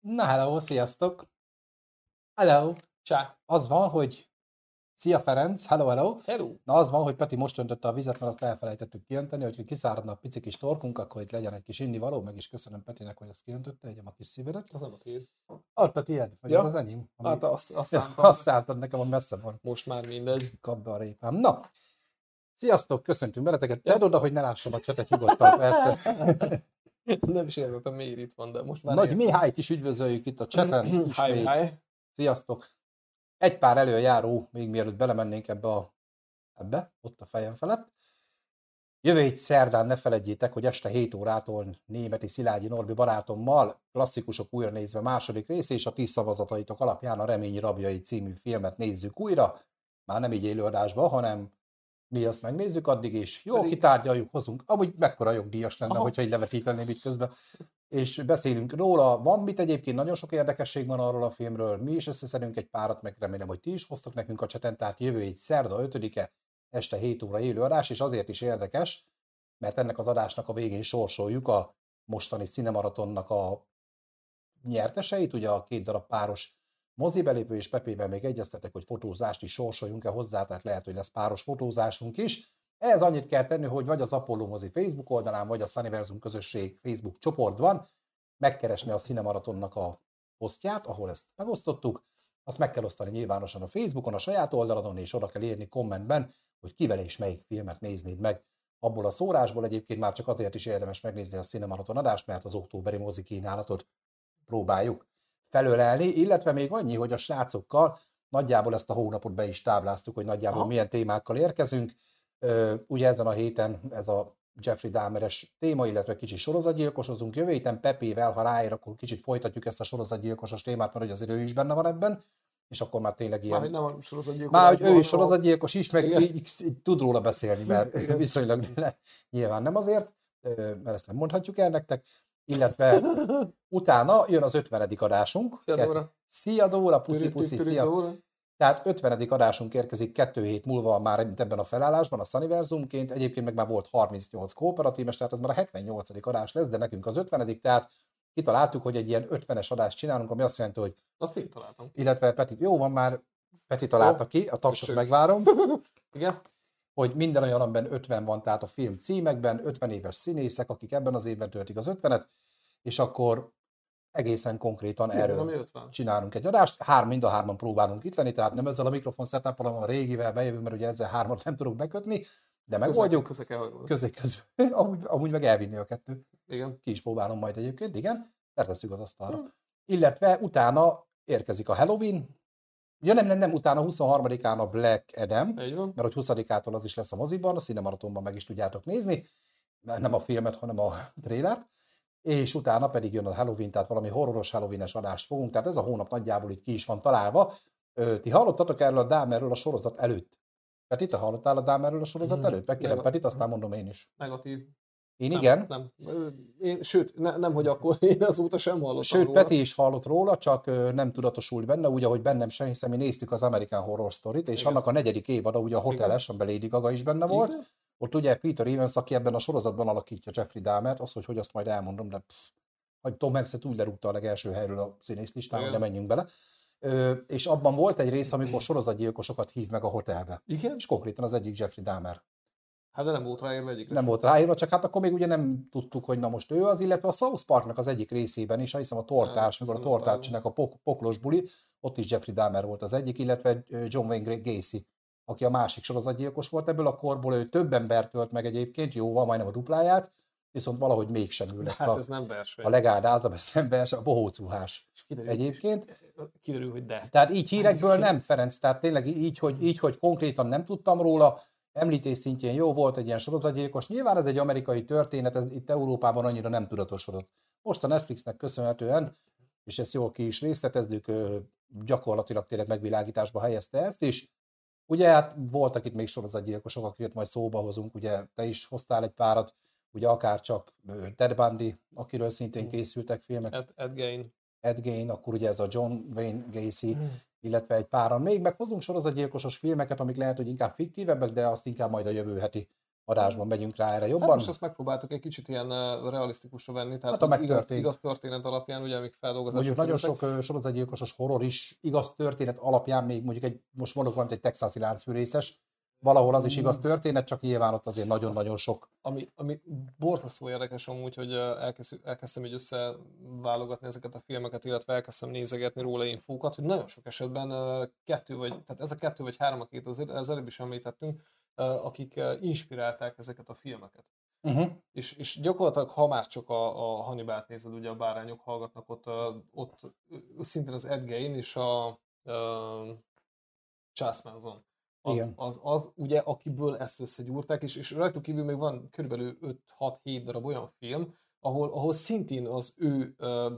Na, hello, sziasztok! Hello! Csá. Az van, hogy Szia Ferenc, hello, hello! Hello. Na az van, hogy Peti most öntötte a vizet, mert azt elfelejtettük kiönteni, hogy kiszáradna a pici kis torkunk, akkor itt legyen egy kis indivaló, meg is köszönöm Petinek, hogy ezt kiöntötte, egyem a kis szívedet. Az a tiéd. Az Peti, ilyet, vagy Ja. az az enyém? Ami... Hát azt, azt ja, azt szántad nekem, hogy messze van. Most már mindegy. Kap be a répám. Na, sziasztok, köszöntünk beleteket. Ja. Tedd oda, hogy ne lássam a csetet nyugodtan, persze. Nem is értettem, miért itt van, de most már Nagy értem. Mihályt is üdvözöljük itt a cseten. Hi, hi. Sziasztok! Egy pár előjáró, még mielőtt belemennénk ebbe a, ebbe, ott a fejem felett. Jövő hét szerdán ne feledjétek, hogy este 7 órától németi Szilágyi Norbi barátommal klasszikusok újra nézve második rész, és a ti szavazataitok alapján a Remény Rabjai című filmet nézzük újra. Már nem így élőadásban, hanem mi azt megnézzük addig, és jó, Pedig- kitárgyaljuk, hozunk. Amúgy mekkora jogdíjas lenne, Aha. hogyha így levetíteném itt közben. És beszélünk róla. Van mit egyébként, nagyon sok érdekesség van arról a filmről. Mi is összeszedünk egy párat, meg remélem, hogy ti is hoztok nekünk a cseten. Tehát jövő egy szerda 5-e, este 7 óra élő adás, és azért is érdekes, mert ennek az adásnak a végén sorsoljuk a mostani cinemaratonnak a nyerteseit, ugye a két darab páros mozibelépő és Pepével még egyeztetek, hogy fotózást is sorsoljunk-e hozzá, tehát lehet, hogy lesz páros fotózásunk is. Ehhez annyit kell tenni, hogy vagy az Apollo mozi Facebook oldalán, vagy a Sunniversum közösség Facebook csoportban megkeresni a Cinemaratonnak a posztját, ahol ezt megosztottuk, azt meg kell osztani nyilvánosan a Facebookon, a saját oldaladon, és oda kell írni kommentben, hogy kivel és melyik filmet néznéd meg. Abból a szórásból egyébként már csak azért is érdemes megnézni a Cinemaraton adást, mert az októberi mozi kínálatot próbáljuk felölelni, illetve még annyi, hogy a srácokkal nagyjából ezt a hónapot be is tábláztuk, hogy nagyjából Aha. milyen témákkal érkezünk. Ugye ezen a héten ez a Jeffrey Dahmeres téma, illetve kicsit sorozatgyilkosozunk. Jövő héten Pepével, ha ráér, akkor kicsit folytatjuk ezt a sorozatgyilkosos témát, mert hogy azért ő is benne van ebben, és akkor már tényleg ilyen... Már nem a sorozatgyilkos. Már, hogy ő is sorozatgyilkos is, meg így, így, így tud róla beszélni, mert Igen. viszonylag nyilván nem azért, mert ezt nem mondhatjuk el nektek, illetve utána jön az 50. adásunk. Szia, Dóra. Szia Dóra, puszi, puszi, szia. Tehát 50. adásunk érkezik kettő hét múlva már mint ebben a felállásban, a Sunniversumként. Egyébként meg már volt 38 kooperatíves, tehát ez már a 78. adás lesz, de nekünk az 50. Tehát kitaláltuk, hogy egy ilyen 50-es adást csinálunk, ami azt jelenti, hogy Azt még találtam. illetve Peti, jó van már, Peti találta ki, a tapsot megvárom, Igen? Hogy minden olyan, amiben 50 van, tehát a film címekben, 50 éves színészek, akik ebben az évben töltik az 50-et, és akkor egészen konkrétan. Ami erről 50. csinálunk egy adást. Hár, mind a hárman próbálunk itt lenni, tehát nem ezzel a mikrofon setup hanem a régivel bejövünk, mert ugye ezzel hármat nem tudok bekötni, de megoldjuk. Hajolni. Közé közül. Amúgy, amúgy meg elvinni a kettőt. Igen. Ki is próbálom majd egyébként, igen. Letesszük az asztalra. Hm. Illetve utána érkezik a Halloween. Ja nem, nem, nem, utána 23-án a Black Adam, mert hogy 20-ától az is lesz a moziban, a Cinemaratonban meg is tudjátok nézni, nem a filmet, hanem a trélert, és utána pedig jön a Halloween, tehát valami horroros Halloween-es adást fogunk, tehát ez a hónap nagyjából így ki is van találva. Ti hallottatok erről a Dámerről a sorozat előtt? Peti, te hallottál a Dámerről a sorozat Mhm. előtt? Megkérem Meg- Petit, aztán mondom én is. Negatív. Én Nem, igen, Nem. Én, sőt, ne, nem, hogy akkor én azóta sem hallottam Sőt, róla. Peti is hallott róla, csak nem tudatosult benne, úgy, ahogy bennem sem, hiszen mi néztük az American Horror Story-t, és Igen. annak a negyedik évada, ugye a Hoteles, amiben Lady Gaga is benne volt. Igen? Ott ugye Peter Evans, aki ebben a sorozatban alakítja Jeffrey Dahmert, az, hogy hogy azt majd elmondom, de pff, hogy Tom Hanks-et úgy lerúgta a legelső helyről a színész listán, Igen. ne menjünk bele. Ö, és abban volt egy rész, amikor sorozatgyilkosokat hív meg a hotelbe. Igen? És konkrétan az egyik Jeffrey Dahmer. Hát de nem volt ráérve egyik. Nem volt ráírva, csak hát akkor még ugye nem tudtuk, hogy na most ő az, illetve a South Parknak az egyik részében is, hiszem a tortás, Nem, mikor a csinálnak a pok- poklos buli, ott is Jeffrey Dahmer volt az egyik, illetve John Wayne Gacy, aki a másik sorozatgyilkos volt ebből a korból, ő több embert tölt meg egyébként, jóval, majdnem a dupláját, viszont valahogy mégsem ül lett Hát a, ez nem verseny. a legáldázabb, ez nem vers, a bohócúhás És kiderül, egyébként. Kiderül, hogy de. Tehát így hírekből nem, Ferenc, tehát tényleg így hogy, így, hogy konkrétan nem tudtam róla, említés szintjén jó volt egy ilyen sorozatgyilkos. Nyilván ez egy amerikai történet, ez itt Európában annyira nem tudatosodott. Most a Netflixnek köszönhetően, és ezt jól ki is részletezzük, gyakorlatilag tényleg megvilágításba helyezte ezt is. Ugye hát voltak itt még sorozatgyilkosok, akiket majd szóba hozunk, ugye te is hoztál egy párat, ugye akár csak Ted Bundy, akiről szintén készültek filmek, Ed, Ed Gein. Ed Gein, akkor ugye ez a John Wayne. Gacy, illetve egy páran még, meg hozunk sorozatgyilkosos filmeket, amik lehet, hogy inkább fiktívebbek, de azt inkább majd a jövő heti adásban megyünk rá erre Hát jobban. most ezt megpróbáltuk egy kicsit ilyen realisztikusra venni, tehát Hát igaz, igaz történet alapján, ugye, amik feldolgozásra Mondjuk nagyon kerültek. sok sorozatgyilkosos horror is igaz történet alapján, még mondjuk egy, most mondok valamit, egy texasi láncfűrészes, valahol az is igaz történet, csak nyilván ott azért nagyon-nagyon sok. Ami, ami borzasztó érdekes amúgy, hogy elkezd, elkezdtem így összeválogatni ezeket a filmeket, illetve elkezdtem nézegetni róla infókat, hogy nagyon sok esetben kettő vagy, tehát ez a kettő vagy három, akit az, az előbb is említettünk, akik inspirálták ezeket a filmeket. Uh-huh. És, és gyakorlatilag, ha már csak a, a Hannibalt nézed, ugye a bárányok hallgatnak ott, ott szintén az Ed Gein és a uh, Charles Manson. Az, Igen. az, az, ugye, akiből ezt összegyúrták, és, és rajtuk kívül még van körülbelül 5-6-7 darab olyan film, ahol, ahol szintén az ő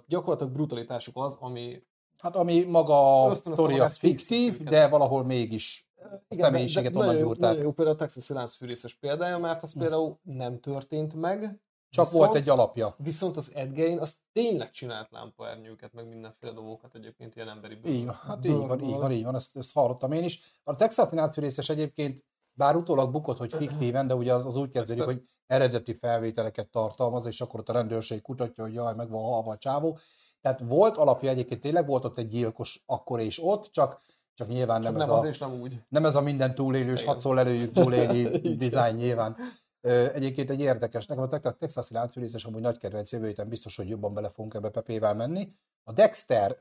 gyakorlatilag brutalitásuk az, ami Hát ami maga a sztori az fiktív, de valahol mégis Igen, személyiséget onnan nagyon, gyúrták. Nagyon jó például a Texas láncfűrészes példája, mert az például nem történt meg. Csak viszont- volt egy alapja. Viszont az Ed Gein, az tényleg csinált lámpaernyőket, meg mindenféle dolgokat egyébként ilyen emberi bőr- Így van, hát így van, így van, így van, ezt, ezt hallottam én is. A texasi átfűrészes egyébként, bár utólag bukott, hogy fiktíven, de ugye az, az úgy kezdődik, hogy eredeti felvételeket tartalmaz, és akkor ott a rendőrség kutatja, hogy jaj, meg van halva a csávó. Tehát volt alapja egyébként, tényleg volt ott egy gyilkos akkor és ott, csak, csak nyilván Csak nem, nem, ez az a, és nem úgy. nem ez a minden túlélős, hatszor előjük túlélni Igen. dizájn nyilván. Egyébként egy érdekes, nekem a Tex- texasi láncfűrészes amúgy nagy kedvenc jövő héten biztos, hogy jobban bele fogunk ebbe Pepével menni. A Dexter,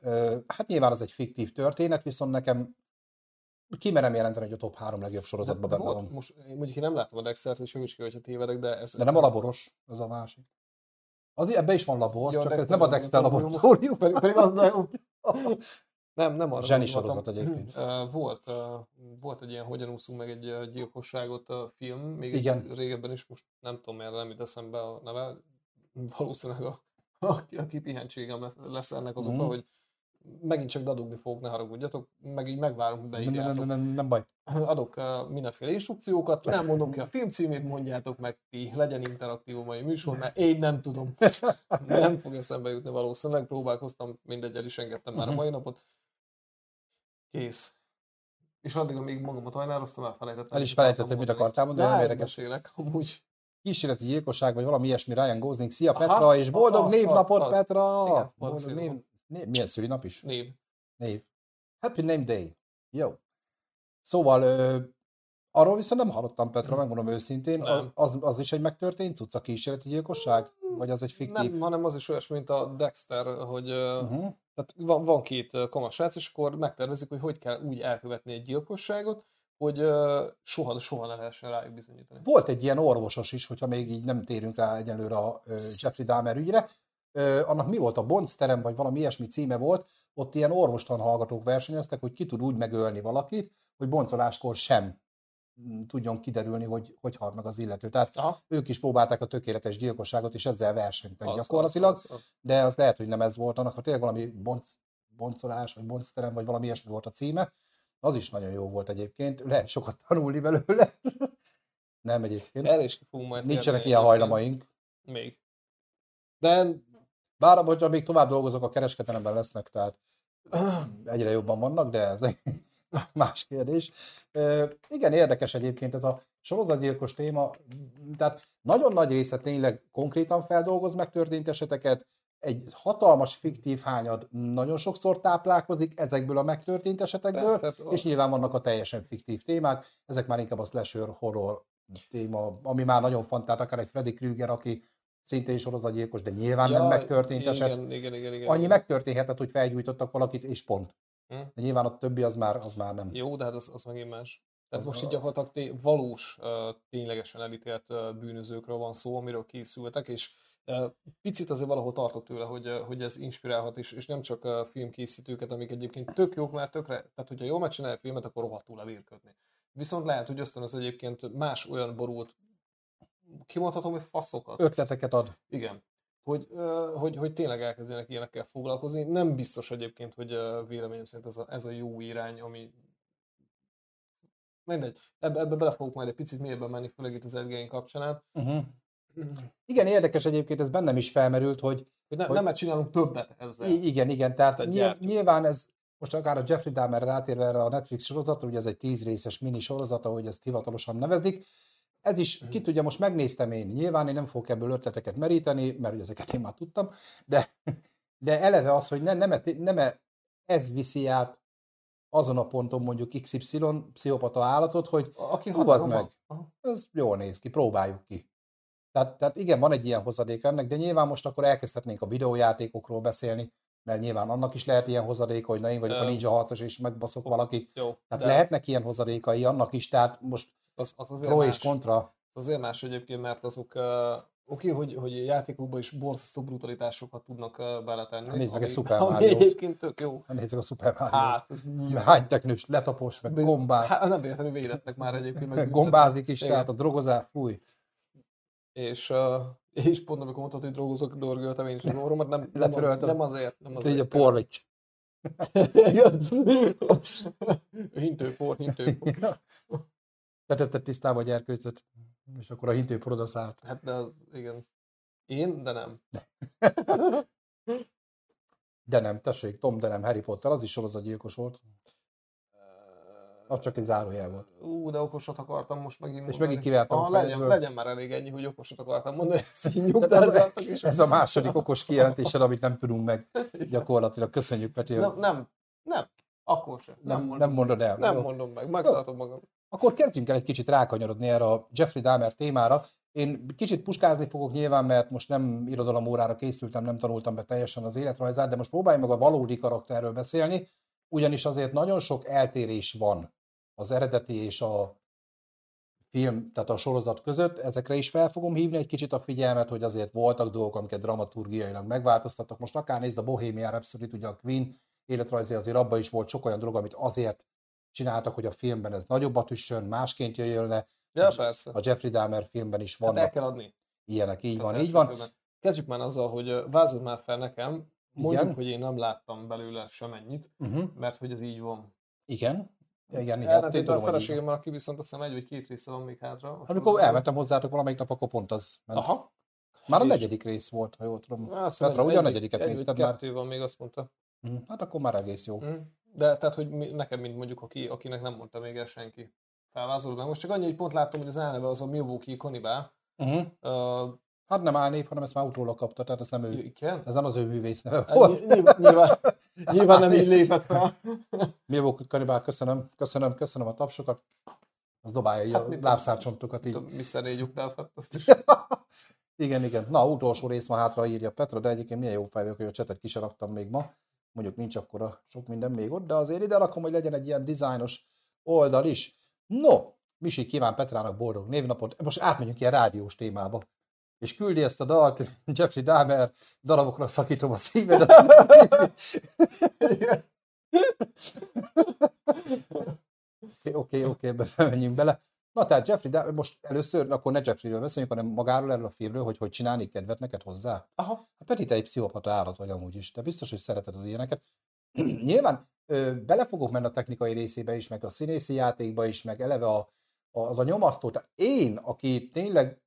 hát nyilván az egy fiktív történet, viszont nekem kimerem jelenteni, hogy a top három legjobb sorozatban benne van. Most, én mondjuk én nem láttam a Dextert, és javíts ki, hogyha tévedek, de ez... De nem a laboros, az a másik. Az, ebbe is van labor, Ja, csak ez nem a Dexter laboratórium. Pedig, pedig az nagyon... Nem, nem arra Zseni sorozat egyébként. Volt, volt egy ilyen Hogyan úszunk meg egy gyilkosságot a film, még Igen. régebben is, most nem tudom, miért nem jut eszembe a neve, valószínűleg a, a, a kipihentségem lesz, ennek az oka, Mhm. hogy megint csak dadugni fogok, ne haragudjatok, meg így megvárom, hogy Nem, nem, beírjátok. nem, nem, nem baj. Adok uh, mindenféle instrukciókat, nem mondom ki a film címét, mondjátok meg ti, legyen interaktív a mai műsor, mert én nem tudom. Nem fog eszembe jutni valószínűleg, próbálkoztam, mindegy, el is engedtem már a Mhm. mai napot. Kész. És addig, amíg magamat hajnároztam, elfelejtettem. El is felejtettem, mit akartál mondani, nem De érdekes. beszélek, amúgy. Kísérleti gyilkosság, vagy valami ilyesmi, Ryan Gosling. Szia Aha, Petra, és boldog az, névnapot az, az. Petra! Igen, boldog név, név, milyen szülinap is? Név. Név. Happy Name Day. Jó. Szóval arról viszont nem hallottam, Petra, megmondom őszintén. Nem. Az, az is egy megtörtént cucc, a kísérleti gyilkosság? Vagy az egy fiktív? Nem, hanem az is olyas, mint a Dexter, hogy uh-huh. Tehát van, van két kamas srác, és akkor megtervezik, hogy hogy kell úgy elkövetni egy gyilkosságot, hogy soha, soha ne lehessen rájuk bizonyítani. Volt egy ilyen orvosos is, hogyha még így nem térünk rá egyelőre a Jeffrey Dahmer ügyre. Annak mi volt a Bondsterem, vagy valami ilyesmi címe volt, ott ilyen orvostan hallgatók versenyeztek, hogy ki tud úgy megölni valakit, hogy boncoláskor sem mm, tudjon kiderülni, hogy hogy halt meg az illető. Tehát Aha, ők is próbálták a tökéletes gyilkosságot, és ezzel versenytek az, gyakorlatilag, Az, az, az. de az lehet, hogy nem ez volt annak, ha tényleg valami bonc, boncolás, vagy boncterem, vagy valami ilyesmi volt a címe, az is nagyon jó volt egyébként, lehet sokat tanulni belőle. nem egyébként. Erre is ki fogunk majd Nincsenek ilyen hajlamaink. Még. De Bár hogyha még tovább dolgozok, a kereskedelemben lesznek, tehát egyre jobban vannak, de ez más kérdés. Igen, érdekes egyébként ez a sorozatgyilkos téma, tehát nagyon nagy része tényleg konkrétan feldolgoz megtörtént eseteket, egy hatalmas fiktív hányad nagyon sokszor táplálkozik ezekből a megtörtént esetekből, Persze, tehát- és nyilván vannak a teljesen fiktív témák, ezek már inkább a slasher horror téma, ami már nagyon fantát, akár egy Freddy Krueger, aki szintén sorozatgyilkos, de nyilván nem Jaj, megtörtént igen, eset. Igen, igen, igen, igen. Annyi igen. megtörténhetett, hogy felgyújtottak valakit, és pont. Hm. De nyilván a többi az már, az már nem. Jó, de hát az, az megint más. Tehát most itt gyakorlatilag té- valós, ténylegesen elítélt bűnözőkről van szó, amiről készültek, és picit azért valahol tartok tőle, hogy, hogy ez inspirálhat, és, és nem csak filmkészítőket, amik egyébként tök jók, mert tökre, tehát hogyha jól megcsinálja a filmet, akkor rohadtul levérködni. Viszont lehet, hogy ösztönöz egyébként más olyan borult, kimondhatom, hogy faszokat. Ötleteket ad. Igen. Hogy, hogy, hogy tényleg elkezdjenek ilyenekkel foglalkozni. Nem biztos egyébként, hogy véleményem szerint ez a, ez a jó irány, ami mindegy. Ebbe, ebbe bele fogok majd egy picit mélyebben menni, főleg itt az Edgein kapcsán. Uh-huh. Igen, érdekes egyébként, ez bennem is felmerült, hogy Hogy, ne, Hogy- nem mert csinálunk többet ezzel. Igen, igen, tehát Tehát nyilv, gyártjuk. nyilván ez, most akár a Jeffrey Dahmer rátérve erre a Netflix sorozatra, ugye ez egy tíz részes mini sorozat, ahogy ezt hivatalosan nevezik, ez is, ki tudja, most megnéztem én, nyilván én nem fogok ebből ötleteket meríteni, mert ugye ezeket én már tudtam, de, de eleve az, hogy nem, nem, ez viszi át azon a ponton mondjuk XY pszichopata állatot, hogy Aki húzd meg, Aha. ez jól néz ki, próbáljuk ki. Tehát, tehát igen, van egy ilyen hozadék ennek, de nyilván most akkor elkezdhetnénk a videójátékokról beszélni, mert nyilván annak is lehet ilyen hozadéka, hogy na én vagyok a ninja harcos és megbaszok valakit. Jó. Tehát lehetnek ilyen hozadékai annak is, tehát most Az, az azért pro és más. kontra. Azért más egyébként, mert azok oké, hogy, hogy játékokban is borzasztó brutalitásokat tudnak beletenni. Nézd meg egy Super ami Mario-t. egyébként tök jó. Nézzük a Super Mario. Hát, Hány teknős, letapos, meg gombál, Hát nem véletlenül védettek már egyébként. meg gombázik is, tehát a drogozás, fúj. És, és pont amikor mondtad, hogy drogozok, dorgöltem én is az orromat, nem, nem, az, nem azért. Nem Így azért a porlik. hintőpor, hintőpor. Tetetted tisztába a gyerkőcöt, és akkor a hintőpor oda szállt. Hát de az, igen. Én, de nem. De nem, tessék, Tom, de nem, Harry Potter, az is sorozatgyilkos volt. Az csak egy zárójel volt. Ú, de okosat akartam most megint És mondani. megint kivertem ah, legyen, legyen már elég ennyi, hogy okosat akartam mondani, ezt így ez, is. ez a második okos kijelentésed, amit nem tudunk meg gyakorlatilag. Köszönjük, Peti. Nem, nem, nem, akkor sem. Nem, nem, mondom, nem mondod el. nem Jó. mondom meg, megtartom magam. Akkor kezdjünk el egy kicsit rákanyarodni erre a Jeffrey Dahmer témára. Én kicsit puskázni fogok nyilván, mert most nem irodalom órára készültem, nem tanultam be teljesen az életrajzát, de most próbálj meg a valódi karakterről beszélni, ugyanis azért nagyon sok eltérés van az eredeti és a film, tehát a sorozat között. Ezekre is fel fogom hívni egy kicsit a figyelmet, hogy azért voltak dolgok, amiket dramaturgiailag megváltoztattak. Most akár nézd a Bohemian Rhapsody, ugye a Queen életrajzé azért abban is volt sok olyan dolog, amit azért csináltak, hogy a filmben ez nagyobbat üssön, másként jöjjön le. Ja, persze. A Jeffrey Dahmer filmben is Hát el kell adni. ilyenek, így van, Hát így van. elsősorban. Kezdjük már azzal, hogy ö, vázolj már fel nekem, mondjuk, Igen. hogy én nem láttam belőle semennyit, Uh-huh. mert hogy ez így van. Igen. Igen, igen, ezt én a tudom, van. feleségemmel, aki viszont azt hiszem egy vagy két része van még hátra. Amikor elmentem hozzátok valamelyik nap, akkor pont az ment. Aha. Már a negyedik rész volt, ha jól tudom. Azt Petra, ugye a negyediket nézted már? Kettő van még, azt mondta. Hm, Hát akkor már egész jó. Mm. De tehát, hogy mi, nekem, mint mondjuk, aki, akinek nem mondta még el senki. Felvázolod meg. Most csak annyi, hogy pont láttam, hogy az elneve az a Milwaukee Cannibal. Uh-huh. Uh, Hát nem álnév, hanem ezt már utólag kapta, tehát ez nem ő. igen? Ez nem az ő művész neve Hát volt. ny- nyilván, nyilván, nyilván nem így lépett fel. Milwaukee Kanibál, köszönöm, köszönöm, köszönöm a tapsokat. Az dobálja Hát a lábszárcsontokat így. Mr. Elfett, azt is. Igen, igen. Na, utolsó rész van hátra, írja Petra, de egyébként milyen jó fej vagyok, hogy a csetet ki se raktam még ma. Mondjuk nincs akkora sok minden még ott, de azért ide rakom, hogy legyen egy ilyen dizájnos oldal is. No, Misi kíván Petrának boldog névnapot. Most átmegyünk ilyen rádiós témába. És küldi ezt a dalt, Jeffrey Dahmer, darabokra szakítom a szívedet. Oké, oké, oké, ebben menjünk bele. Na tehát Jeffrey, de most először, akkor ne Jeffreyről beszéljünk, hanem magáról erről a filmről, hogy hogy csinálni kedvet neked hozzá. Aha. Hát Peti, te egy pszichopata állat vagy amúgy is, de biztos, hogy szereted az ilyeneket. Nyilván ö, bele fogok menni a technikai részébe is, meg a színészi játékba is, meg eleve a, a, az a nyomasztó. Tehát én, aki tényleg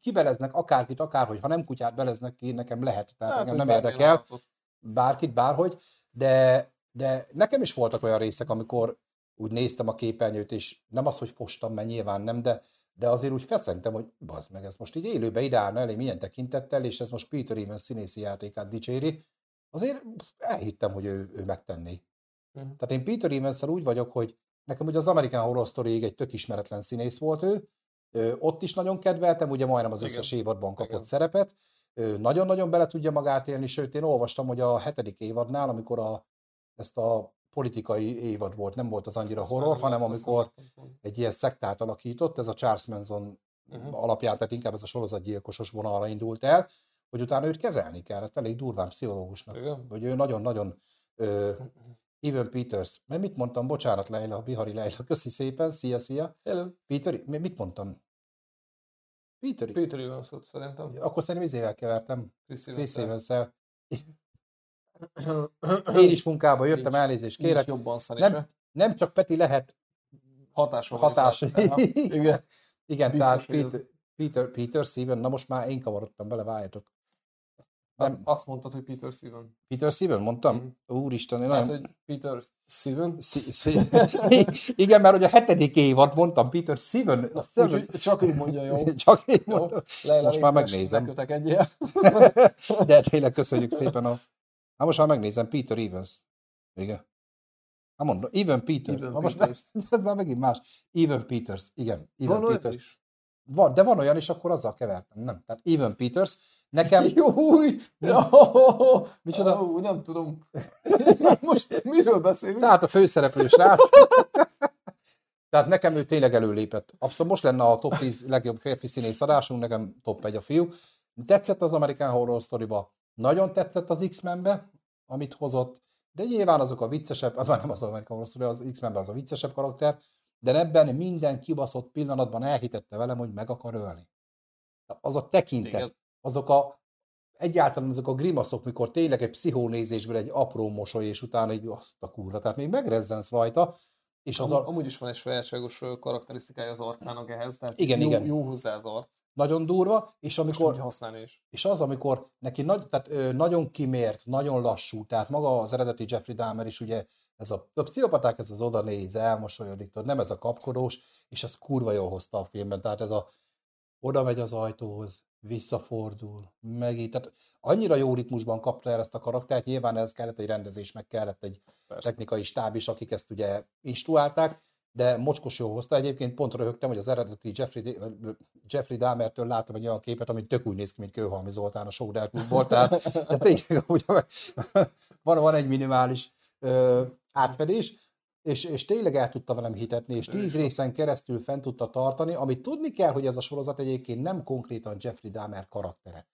kibeleznek akárkit, akárhogy, ha nem kutyát beleznek ki, nekem lehet, tehát hát, engem nem érdekel állatot. bárkit, bárhogy, de, de nekem is voltak olyan részek, amikor úgy néztem a képernyőt, és nem az, hogy fostam, mert nyilván nem, de, de azért úgy feszentem, hogy bazd meg, ez most így élőbe ide állna elé milyen tekintettel, és ez most Peter Evans színészi játékát dicséri, azért elhittem, hogy ő, ő megtenné. Mhm. Tehát én Peter evans úgy vagyok, hogy nekem ugye az American Horror story egy tök ismeretlen színész volt ő, Ö, ott is nagyon kedveltem, ugye majdnem az Igen. összes évadban kapott Igen. szerepet, nagyon-nagyon bele tudja magát élni, sőt én olvastam, hogy a hetedik évadnál, amikor a, ezt a politikai évad volt, nem volt az annyira Azt horror, hanem amikor egy ilyen szektát alakított, ez a Charles Manson Mhm. alapján, tehát inkább ez a sorozatgyilkosos vonalra indult el, hogy utána őt kezelni kell, hát elég durván pszichológusnak. Igen? Hogy ő nagyon-nagyon ö, Evan Peters, mert mit mondtam, bocsánat Leila, Bihari Leila, köszi szépen, szia, szia. Hello. Peter, mi- mit mondtam? Peter, Peter Evans-ot szerintem. akkor szerintem izével kevertem, Chris Chris Evans-el. Én is munkába jöttem, Nincs- elnézést kérek. jobban Nem, szerese. nem csak Peti lehet Hatásom. hatás. Igen. Igen, Biztos, tehát Peter, Peter, Peter Steven, na most már én kavarodtam bele, várjatok. Nem. azt mondtad, hogy Peter Steven. Peter Steven, mondtam? Mhm. Úristen, én Hát, nagyon... hogy Peter Steven. Igen, mert hogy a hetedik évad mondtam, Peter Steven. csak ő mondja, jó. Csak én Jó. Leila, Most már megnézem. Kötekedjél. De tényleg köszönjük szépen a... Hát most már megnézem, Peter Evans. Igen. Hát mondom, Even Peter. Even Ha most Peters. ez már megint más. Even Peters, igen. Even Van Peters. is? Van, de van olyan is, akkor azzal kevertem. Nem. Tehát Even Peters. Nekem Júj! Micsoda? Micsoda? Ó, nem tudom. Most miről beszélünk? Tehát a főszereplő srác. Tehát nekem ő tényleg előlépett. Abszolút most lenne a top 10 legjobb férfi színész adásunk, nekem top 1 a fiú. Tetszett az American Horror Story-ba, nagyon tetszett az X-Men-be, amit hozott, de nyilván azok a viccesebb, már nem az American Horror Story, az X-Menben az a viccesebb karakter, de ebben minden kibaszott pillanatban elhitette velem, hogy meg akar ölni. Az a tekintet, azok a egyáltalán azok a grimaszok, mikor tényleg egy pszichónézésből egy apró mosoly, és utána egy azt a kurva, tehát még megrezzensz rajta, és az Am, amúgy is van egy sajátságos karakterisztikája az arcának ehhez, tehát Igen, jó, igen. jó hozzá az arc. nagyon durva, és Most amikor, úgy használni is. és az, amikor neki nagy, tehát, ö, nagyon kimért, nagyon lassú, tehát maga az eredeti Jeffrey Dahmer is ugye, ez a, a pszichopaták, ez az oda néz, elmosolyodik, tudod, nem ez a kapkodós, és ez kurva jól hozta a filmben, tehát ez a oda megy az ajtóhoz, visszafordul, megint, tehát annyira jó ritmusban kapta el ezt a karaktert, nyilván ez kellett egy rendezés, meg kellett egy Persze. technikai stáb is, akik ezt ugye instruálták, de mocskos jó hozta. Egyébként pont röhögtem, hogy az eredeti Jeffrey, Jeffrey Dahmertől láttam egy olyan képet, ami tök úgy néz ki, mint Kőhalmi Zoltán a Sóder klubból, tehát de tényleg ugye, van, van egy minimális ö, átfedés, és, és tényleg el tudta velem hitetni, és tíz részen keresztül fent tudta tartani, amit tudni kell, hogy ez a sorozat egyébként nem konkrétan Jeffrey Dahmer karaktere.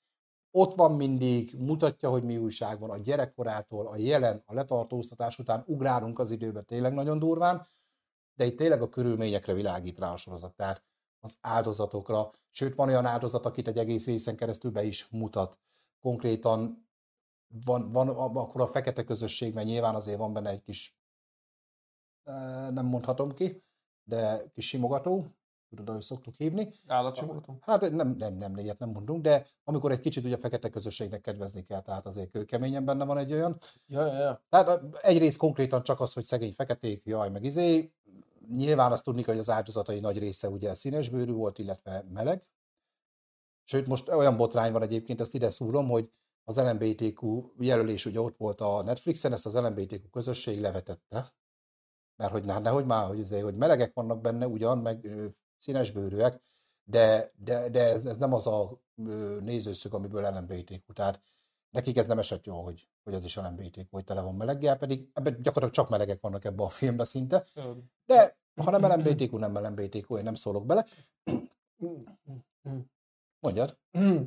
Ott van mindig, mutatja, hogy mi újság van a gyerekkorától, a jelen, a letartóztatás után ugrálunk az időbe tényleg nagyon durván, de itt tényleg a körülményekre világít rá a sorozat, tehát az áldozatokra, sőt van olyan áldozat, akit egy egész részen keresztül be is mutat. Konkrétan van, van akkor a fekete közösségben nyilván azért van benne egy kis, nem mondhatom ki, de kis simogató, tudod, ahogy szoktuk hívni. Állatsimogató? Hát nem, nem, nem, ilyet nem mondunk, de amikor egy kicsit ugye a fekete közösségnek kedvezni kell, tehát azért kőkeményen benne van egy olyan. Ja, ja, ja. Tehát egyrészt konkrétan csak az, hogy szegény feketék, jaj, meg izé. Nyilván azt tudni hogy az áldozatai nagy része ugye színesbőrű volt, illetve meleg. Sőt, most olyan botrány van egyébként, ezt ide szúrom, hogy az LMBTQ jelölés ugye ott volt a Netflixen, ezt az LMBTQ közösség levetette. Mert hogy nehogy már, hogy, izé, hogy melegek vannak benne ugyan, meg ö, színesbőrűek, de, de, de ez, ez, nem az a nézőszög, amiből LMBTQ. Tehát nekik ez nem esett jó, hogy, hogy az is LMBTQ, hogy tele van meleggel, pedig ebben gyakorlatilag csak melegek vannak ebben a filmben szinte. De ha nem LMBTQ, nem LMBTQ, én nem szólok bele. Mondjad,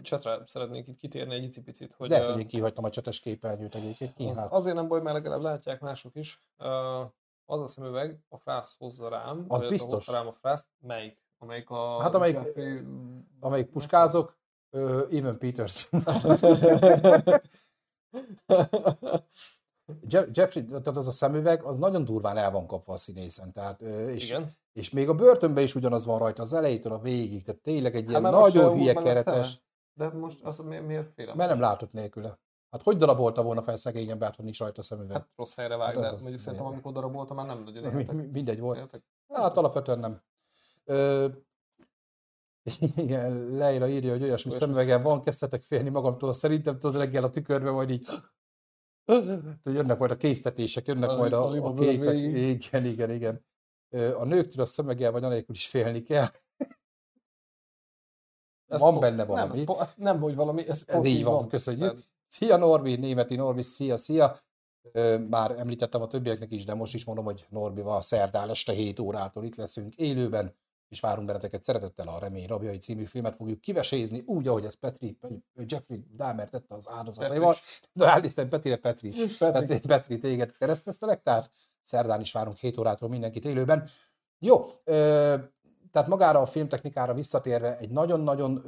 Csetre szeretnék itt kitérni egy icipicit, hogy lehet, hogy én kihagytam a csetes képernyőt egyébként. Az, hát, azért nem baj, mert legalább látják mások is. Az a szemüveg, a frász hozza rám, Az biztos. hozta rám a frászt, melyik? Amelyik a... Hát amelyik- Jeffrey... amelyik puskázok, ö, Even Peters. Je- Jeffrey, tehát az a szemüveg, az nagyon durván el van kapva a színészen. Tehát, és, Igen. és még a börtönben is ugyanaz van rajta, az elejétől a végig, tehát tényleg egy ilyen Hát, most nagyon hülye keretes. De most az mi, miért félem? mert nem látott nélküle. Hát hogy darabolta volna fel szegény embert, hogy nincs rajta szemüveg? Hát rossz helyre vág, Hát de mondjuk szerintem amikor darabolta, már nem nagyon éltek. mi- mindegy volt. Éltek? Hát alapvetően nem. Ö, igen, Leila írja, hogy olyasmi szemüvegen van, kezdtetek félni magamtól, szerintem tudod reggel a tükörbe, majd így jönnek majd a késztetések, jönnek A- majd a a, a képek. Igen, igen, igen. A nőktől a szemeggel vagy anélkül is félni kell. Ez Van po- benne Nem, valami. ez, po- nem, hogy valami, ez, Ez így van, köszönjük. Szia Norbi, németi Norbi, szia, szia. Már említettem a többieknek is, de most is mondom, hogy Norbival szerdán este 7 órától itt leszünk élőben, és várunk benneteket szeretettel a Remény Rabjai című filmet fogjuk kivesézni, úgy, ahogy ezt Petri, Jeffrey Dahmer tette az áldozataival. De ránéztem Petrire, Petri, Petri. Petri, Petri téged kereszteztelek, tehát szerdán is várunk 7 órától mindenkit élőben. Jó, tehát magára a filmtechnikára visszatérve, egy nagyon-nagyon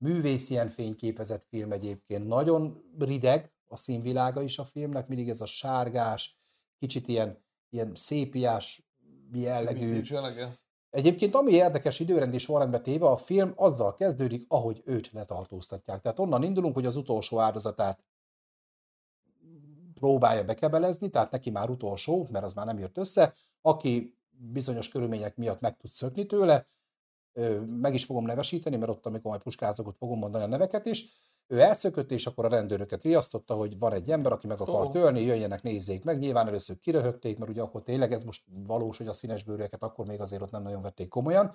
ö, művészien fényképezett film egyébként. Nagyon rideg a színvilága is a filmnek, mindig ez a sárgás, kicsit ilyen, ilyen szépiás jellegű. Egyébként ami érdekes időrendi sorrendbe téve, a film azzal kezdődik, ahogy őt letartóztatják. Tehát onnan indulunk, hogy az utolsó áldozatát próbálja bekebelezni, tehát neki már utolsó, mert az már nem jött össze, aki bizonyos körülmények miatt meg tud szökni tőle, meg is fogom nevesíteni, mert ott, amikor majd puskázok, ott fogom mondani a neveket is, ő elszökött, és akkor a rendőröket riasztotta, hogy van egy ember, aki meg akar tölni, jöjjenek, nézzék meg. Nyilván először kiröhögték, mert ugye akkor tényleg ez most valós, hogy a színes bőrűeket akkor még azért ott nem nagyon vették komolyan,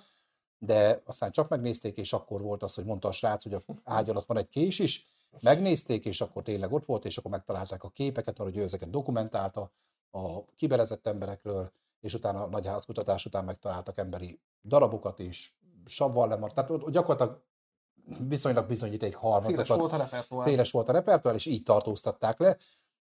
de aztán csak megnézték, és akkor volt az, hogy mondta a srác, hogy a ágy alatt van egy kés is, megnézték, és akkor tényleg ott volt, és akkor megtalálták a képeket, mert ugye ő ezeket dokumentálta a kibelezett emberekről, és utána a nagy házkutatás után megtaláltak emberi darabokat is, savval lemart. Tehát gyakorlatilag viszonylag bizonyíték halmazokat. Széles volt a repertoár. Széles volt a repertoár, és így tartóztatták le.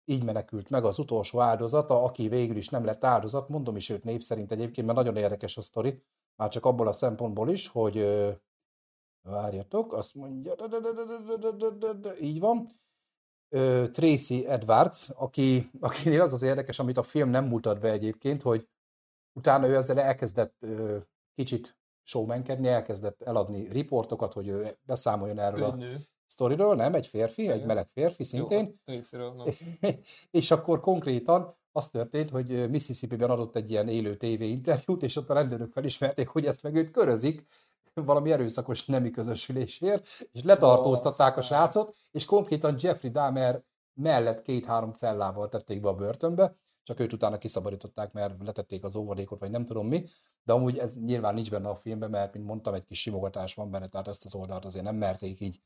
Így menekült meg az utolsó áldozata, aki végül is nem lett áldozat, mondom is őt név szerint egyébként, mert nagyon érdekes a sztori, már csak abból a szempontból is, hogy várjatok, azt mondja, így van, Tracy Edwards, aki, akinél az az érdekes, amit a film nem mutat be egyébként, hogy utána ő ezzel elkezdett kicsit showmankedni, elkezdett eladni riportokat, hogy ő beszámoljon erről a sztoriról, nem, egy férfi, Igen. egy meleg férfi szintén. Jó, és akkor konkrétan az történt, hogy Mississippi-ben adott egy ilyen élő TV interjút, és ott a rendőrök felismerték, hogy ezt meg őt körözik, valami erőszakos nemi közösülésért, és letartóztatták a srácot, és konkrétan Jeffrey Dahmer mellett két-három cellával tették be a börtönbe, csak őt utána kiszabadították, mert letették az óvadékot, vagy nem tudom mi, de amúgy ez nyilván nincs benne a filmben, mert, mint mondtam, egy kis simogatás van benne, tehát ezt az oldalt azért nem merték így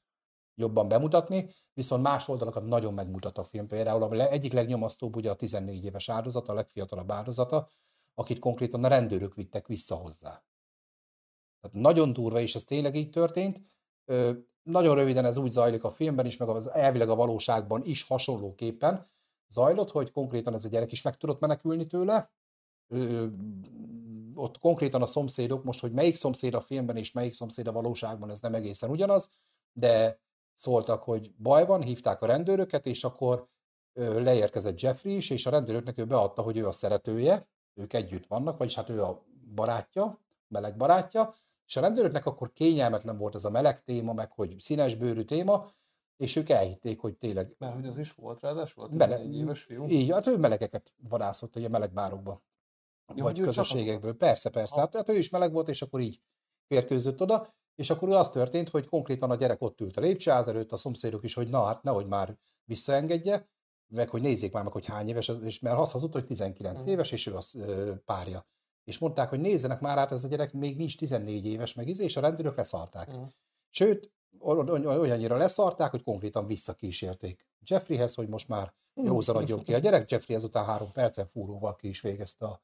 jobban bemutatni, viszont más oldalakat nagyon megmutat a film. Például a egyik legnyomasztóbb ugye a 14 éves áldozata, a legfiatalabb áldozata, akit konkrétan a rendőrök vittek vissza hozzá. Tehát nagyon durva, és ez tényleg így történt. Nagyon röviden ez úgy zajlik a filmben is, meg az elvileg a valóságban is hasonlóképpen, zajlott, hogy konkrétan ez a gyerek is meg tudott menekülni tőle. Ö, ott konkrétan a szomszédok, most, hogy melyik szomszéd a filmben és melyik szomszéd a valóságban, ez nem egészen ugyanaz, de szóltak, hogy baj van, hívták a rendőröket, és akkor ö, leérkezett Jeffrey is, és a rendőröknek ő beadta, hogy ő a szeretője, ők együtt vannak, vagyis hát ő a barátja, meleg barátja, és a rendőröknek akkor kényelmetlen volt ez a meleg téma, meg hogy színes bőrű téma, és ők elhitték, hogy tényleg... Mert hogy az is volt ráadásul, volt mele... egy éves fiú? Így, hát ő melegeket vadászott, ugye melegbárokba. Ja, vagy közösségekből. Persze, persze. Hát, hát ő is meleg volt, és akkor így férkőzött oda, és akkor az történt, hogy konkrétan a gyerek ott ült a lépcsőház előtt, a szomszédok is, hogy na hát nehogy már visszaengedje, meg hogy nézzék már meg, hogy hány éves, és mert azt hazudt, hogy 19 mm. éves, és ő az ö, párja. És mondták, hogy nézzenek már át, ez a gyerek még nincs 14 éves, meg izé, és a rendőrök leszarták. Mm. Sőt, olyannyira leszarták, hogy konkrétan visszakísérték Jeffreyhez, hogy most már józanadjon ki a gyerek. Jeffrey ezután három percen fúróval ki is végezte a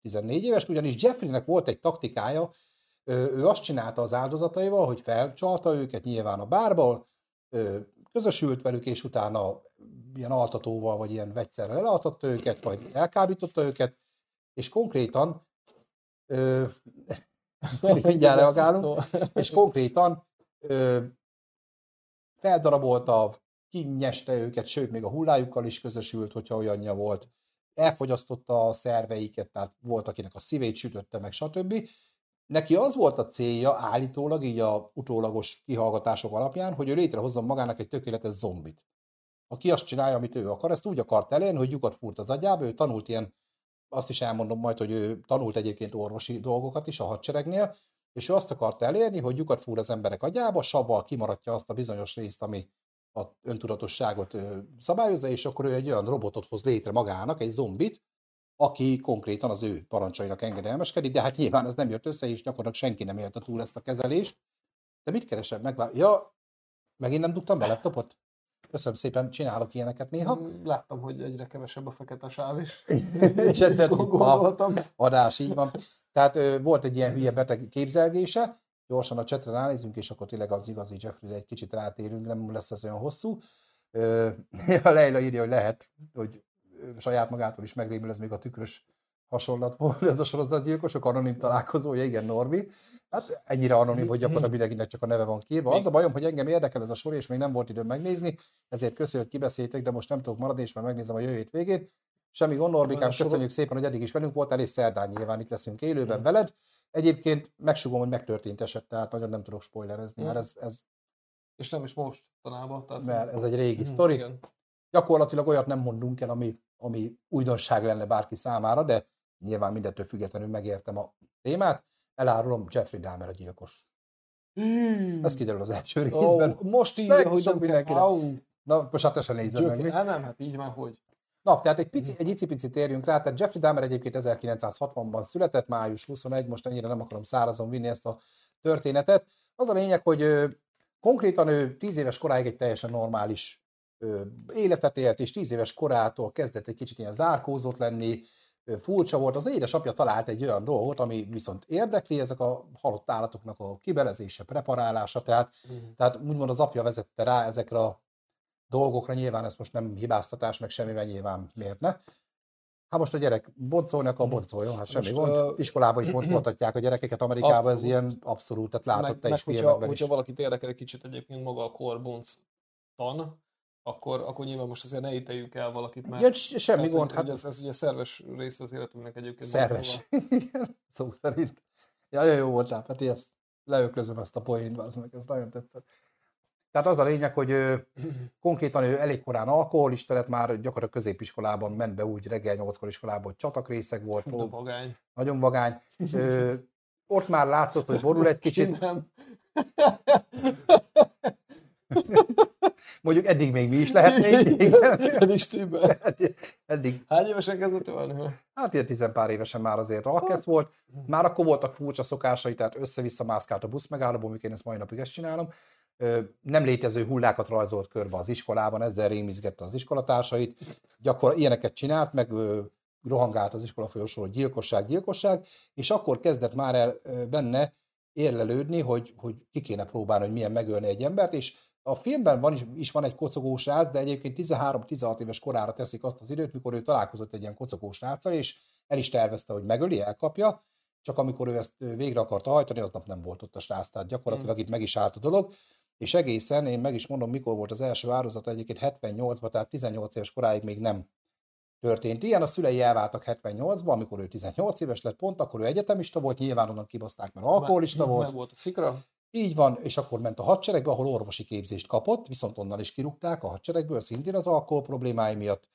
14 éves, ugyanis Jeffreynek volt egy taktikája, ő azt csinálta az áldozataival, hogy felcsalta őket nyilván a bárból, közösült velük, és utána ilyen altatóval, vagy ilyen vegyszerrel elaltatta őket, vagy elkábította őket, és konkrétan ö, mindjárt reagálunk, és konkrétan ö, feldarabolta, kinyeste őket, sőt, még a hullájukkal is közösült, hogyha olyanja volt, elfogyasztotta a szerveiket, tehát volt, akinek a szívét sütötte meg, stb. Neki az volt a célja állítólag, így a utólagos kihallgatások alapján, hogy ő létrehozzon magának egy tökéletes zombit. Aki azt csinálja, amit ő akar, ezt úgy akart elérni, hogy lyukat fúrt az agyába, ő tanult ilyen, azt is elmondom majd, hogy ő tanult egyébként orvosi dolgokat is a hadseregnél, és ő azt akart elérni, hogy lyukat fúr az emberek agyába, savval kimaradja azt a bizonyos részt, ami a öntudatosságot szabályozza, és akkor ő egy olyan robotot hoz létre magának, egy zombit, aki konkrétan az ő parancsainak engedelmeskedik, de hát nyilván ez nem jött össze, és gyakorlatilag senki nem élte túl ezt a kezelést. De mit keresed? Megvár... Ja, megint nem dugtam be laptopot? Köszönöm szépen, csinálok ilyeneket néha. Mm, láttam, hogy egyre kevesebb a fekete sáv is. és egyszer gondoltam. Adás, így van. Tehát ö, volt egy ilyen hülye beteg képzelgése, gyorsan a csetre ránézünk, és akkor tényleg az igazi Jeffrey egy kicsit rátérünk, nem lesz ez olyan hosszú. Ö, a Leila írja, hogy lehet, hogy saját magától is megrémül, ez még a tükrös hasonlat volt, ez a sorozatgyilkosok, anonim találkozója, igen, Norbi. Hát ennyire anonim, hogy gyakorlatilag mindenkinek csak a neve van kírva. Az a bajom, hogy engem érdekel ez a sor, és még nem volt időm megnézni, ezért köszönjük, hogy kibeszéltek, de most nem tudok maradni, és már megnézem a jövő végén. Semmi gond, Norbikám, köszönjük szépen, hogy eddig is velünk voltál, és szerdán nyilván itt leszünk élőben veled. Egyébként megsugom, hogy megtörtént eset, tehát nagyon nem tudok spoilerezni, Mm. mert ez, ez, És nem is most tanában. Tehát... mert ez egy régi Mhm, sztori. Igen. Gyakorlatilag olyat nem mondunk el, ami, ami újdonság lenne bárki számára, de nyilván mindettől függetlenül megértem a témát. Elárulom, Jeffrey Dahmer a gyilkos. Ez kiderül az első részben. Ó, most így, hogy nem mindenkinek. Na, most hát te sem nézed meg. Hát nem, hát így már hogy. Na, tehát egy, pici, egy icipici térjünk rá, tehát Jeffrey Dahmer egyébként 1960-ban született, május 21, most ennyire nem akarom szárazon vinni ezt a történetet. Az a lényeg, hogy ö, konkrétan ő 10 éves koráig egy teljesen normális ö, életet élt, és 10 éves korától kezdett egy kicsit ilyen zárkózott lenni, ö, furcsa volt. Az édesapja talált egy olyan dolgot, ami viszont érdekli, ezek a halott állatoknak a kibelezése, preparálása, tehát tehát úgymond az apja vezette rá ezekre a dolgokra, nyilván ez most nem hibáztatás, meg semmivel nyilván miért ne. Hát most a gyerek boncolni akar, boncoljon, hát semmi Most, gond. ö, Iskolában is boncoltatják a gyerekeket Amerikában, ez Abszolút. ilyen abszolút, tehát látod meg, te meg is hogyha, filmekben is. hogyha valakit érdekel egy kicsit egyébként maga a korbonc tan, akkor, akkor nyilván most azért ne ítéljük el valakit, mert Ja, semmi tehát, gond, hát ez, ez ugye szerves része az életünknek egyébként. szerves. Igen, Szó szerint. Ja, nagyon jó voltál, Peti, ezt leöklözöm ezt a poént, az meg, ez nagyon tetszett. Tehát az a lényeg, hogy ő, konkrétan ő elég korán alkoholista lett, már gyakorlatilag középiskolában ment be úgy reggel nyolckor iskolába, hogy csatakrészeg volt, Fú, vagány. nagyon vagány. Ö, ott már látszott, hogy borul egy kicsit. Nem. Mondjuk eddig még mi is lehetnénk. igen. Is eddig, Hány évesen kezdett ölni? hát ilyen tizenpár évesen már azért alkesz volt. Már akkor voltak furcsa szokásai, tehát össze-vissza mászkált a busz megállóból, mikor én ezt mai napig ezt csinálom. Nem létező hullákat rajzolt körbe az iskolában, ezzel rémizgette az iskolatársait. Gyakor ilyeneket csinált, meg rohangált az iskola folyosóról gyilkosság, gyilkosság, és akkor kezdett már el benne érlelődni, hogy, hogy ki kéne próbálni, hogy milyen megölni egy embert, és a filmben van is, is van egy kocogós srác, de egyébként 13-16 éves korára teszik azt az időt, mikor ő találkozott egy ilyen kocogós sráccal, és el is tervezte, hogy megöli, elkapja, csak amikor ő ezt végre akarta hajtani, aznap nem volt ott a srác, tehát gyakorlatilag itt meg is állt a dolog, és egészen, én meg is mondom, mikor volt az első áldozat, egyébként 78-ban, tehát 18 éves koráig még nem történt ilyen. A szülei elváltak 78-ban, amikor ő 18 éves lett, pont akkor ő egyetemista volt, nyilván onnan kibaszták, mert alkoholista volt. Nem volt a szikra. Így van, és akkor ment a hadseregbe, ahol orvosi képzést kapott, viszont onnan is kirúgták a hadseregből, szintén az alkohol problémái miatt,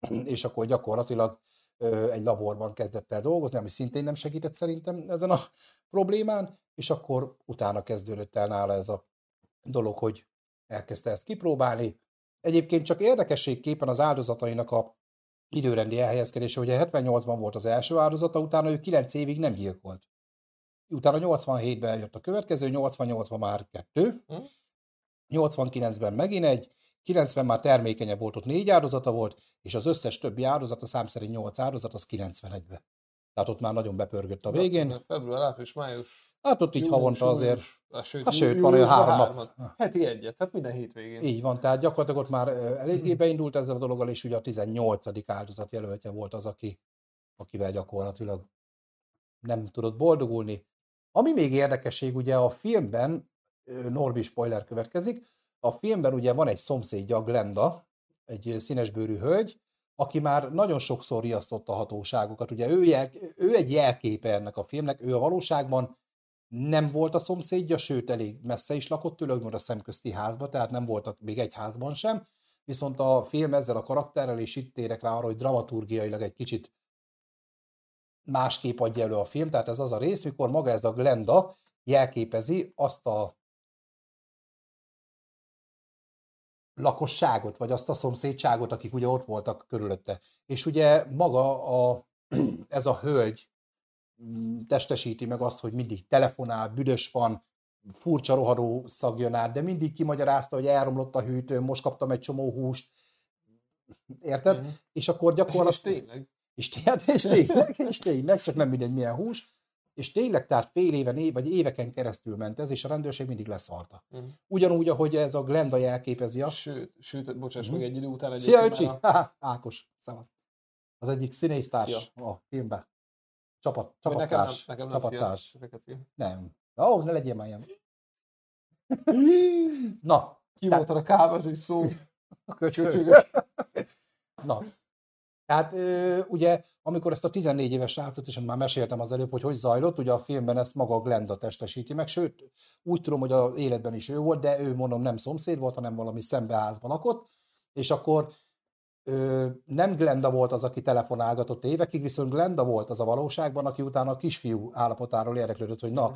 és akkor gyakorlatilag egy laborban kezdett el dolgozni, ami szintén nem segített szerintem ezen a problémán, és akkor utána kezdődött el nála ez a dolog, hogy elkezdte ezt kipróbálni. Egyébként csak érdekességképpen az áldozatainak a időrendi elhelyezkedése, ugye 78-ban volt az első áldozata, utána ő 9 évig nem gyilkolt. Utána 87-ben jött a következő, 88-ban már kettő, Hm? 89-ben megint egy, 90 már termékenyebb volt, ott négy áldozata volt, és az összes többi áldozat, a szám szerint 8 áldozat, az 91-ben. Tehát ott már nagyon bepörgött a végén. Február, április, május. Hát ott így június, havonta azért, hát sőt, hát sőt, van olyan három nap. hármat. Heti egyet, tehát minden hétvégén. Így van, tehát gyakorlatilag ott már eléggé beindult ezzel a dologgal, és ugye a 18. áldozat jelöltje volt az, aki, akivel gyakorlatilag nem tudott boldogulni. Ami még érdekesség, ugye a filmben, Norbi spoiler következik, a filmben ugye van egy szomszédja, Glenda, egy színesbőrű hölgy, aki már nagyon sokszor riasztotta a hatóságokat. Ugye ő, jel, ő egy jelképe ennek a filmnek, ő a valóságban nem volt a szomszédja, sőt elég messze is lakott tőle, úgymond a szemközti házba, tehát nem voltak még egy házban sem, viszont a film ezzel a karakterrel, és itt térek rá arra, hogy dramaturgiailag egy kicsit másképp adja elő a film, tehát ez az a rész, mikor maga ez a Glenda jelképezi azt a lakosságot, vagy azt a szomszédságot, akik ugye ott voltak körülötte. És ugye maga a, ez a hölgy testesíti meg azt, hogy mindig telefonál, büdös van, furcsa rohadó szag jön át, de mindig kimagyarázta, hogy elromlott a hűtő, most kaptam egy csomó húst. Érted? Mhm. És akkor És gyakorlatilag... tényleg. És, té- hát, és tényleg, és tényleg, csak nem mindegy milyen hús. És tényleg, tehát fél éven, év, vagy éveken keresztül ment ez, és a rendőrség mindig leszarta. Mhm. Ugyanúgy, ahogy ez a Glenda jelképezi azt. Sőt, sőt, bocsáss Mhm. meg egy idő után Szia, egyébként öcsi! a- Ákos, szavaz. Az egyik színésztárs a filmben. Csapat, Vagy nekem nem, csapattárs. nekem nem csapattárs. Nem. Ó, oh, ne legyél már ilyen. Na, Ki Tehát- volt a kávás, hogy szó. Köcsögös. Na, Tehát ö, ugye, amikor ezt a 14 éves srácot, és már meséltem az előbb, hogy hogy zajlott, ugye a filmben ezt maga Glenda testesíti meg, sőt, úgy tudom, hogy a életben is ő volt, de ő mondom nem szomszéd volt, hanem valami szembeházban lakott, és akkor ö, nem Glenda volt az, aki telefonálgatott évekig, viszont Glenda volt az a valóságban, aki utána a kisfiú állapotáról érdeklődött, hogy na,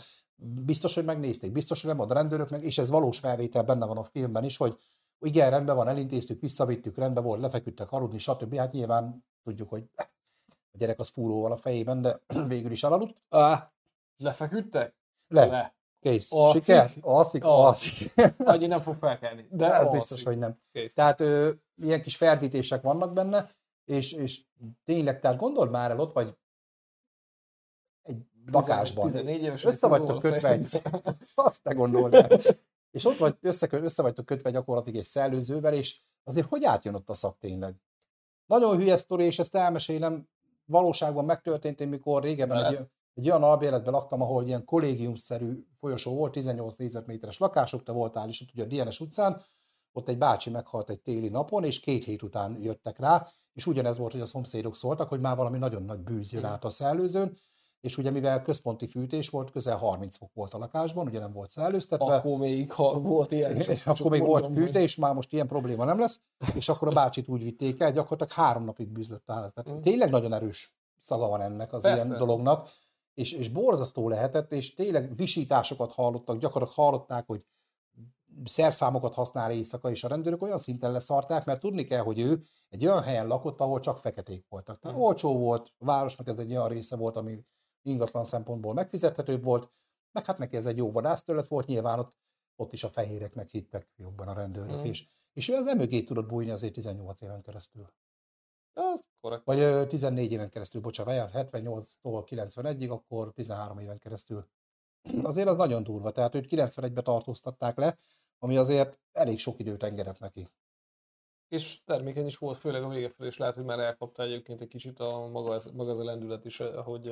biztos, hogy megnézték, biztos, hogy nem a rendőrök meg, és ez valós felvétel benne van a filmben is, hogy igen, rendben van, elintéztük, visszavittük, rendben volt, lefeküdtek aludni, stb. Hát nyilván tudjuk, hogy a gyerek az fúróval a fejében, de végül is elaludt. Ah, Lefeküdtek? le, le. Kész. Alszik? Siker? Alszik? Alszik. Annyi nem fog felkelni. De De ez alszik. biztos, hogy nem. Kész. Tehát ö, ilyen kis ferdítések vannak benne, és, és tényleg, tehát gondold már el, ott vagy egy lakásban. 14 éves Össze vagytok kötve egy, azt te gondold el. És ott vagy, össze, össze vagytok kötve gyakorlatilag egy szellőzővel, és azért hogy átjön ott a szak tényleg? Nagyon hülye sztori, és ezt elmesélem, valóságban megtörtént, én mikor régebben egy, egy olyan albéletben laktam, ahol ilyen kollégiumszerű folyosó volt, 18 négyzetméteres lakások, te voltál is ott ugye a DNS utcán, ott egy bácsi meghalt egy téli napon, és két hét után jöttek rá, és ugyanez volt, hogy a szomszédok szóltak, hogy már valami nagyon nagy bűz jön át a szellőzőn, és ugye mivel központi fűtés volt, közel 30 fok volt a lakásban, ugye nem volt szellőztetve, Akkor még ha volt ilyen. és csak- akkor csak még volt fűtés, már most ilyen probléma nem lesz, és akkor a bácsit úgy vitték el, gyakorlatilag három napig bűzlött a ház. Tehát Mm. tényleg nagyon erős szaga van ennek az Persze. ilyen dolognak, és, és borzasztó lehetett, és tényleg visításokat hallottak, gyakorlatilag hallották, hogy szerszámokat használ éjszaka, és a rendőrök olyan szinten leszarták, mert tudni kell, hogy ő egy olyan helyen lakott, ahol csak feketék voltak. Tehát Mm. olcsó volt, a városnak ez egy olyan része volt, ami ingatlan szempontból megfizethetőbb volt, meg hát neki ez egy jó vadászterület volt, nyilván ott, ott is a fehéreknek hittek jobban a rendőrök Mm. is. És ő az emögé tudott bújni azért 18 éven keresztül. Az korrekt. Vagy ö, 14 éven keresztül, bocsánat, 78-tól 91-ig, akkor 13 éven keresztül. Azért az nagyon durva, tehát őt 91-ben tartóztatták le, ami azért elég sok időt engedett neki. És termékeny is volt, főleg a vége felé, és lehet, hogy már elkapta egyébként egy kicsit a maga, ez, maga ez a lendület is, eh, hogy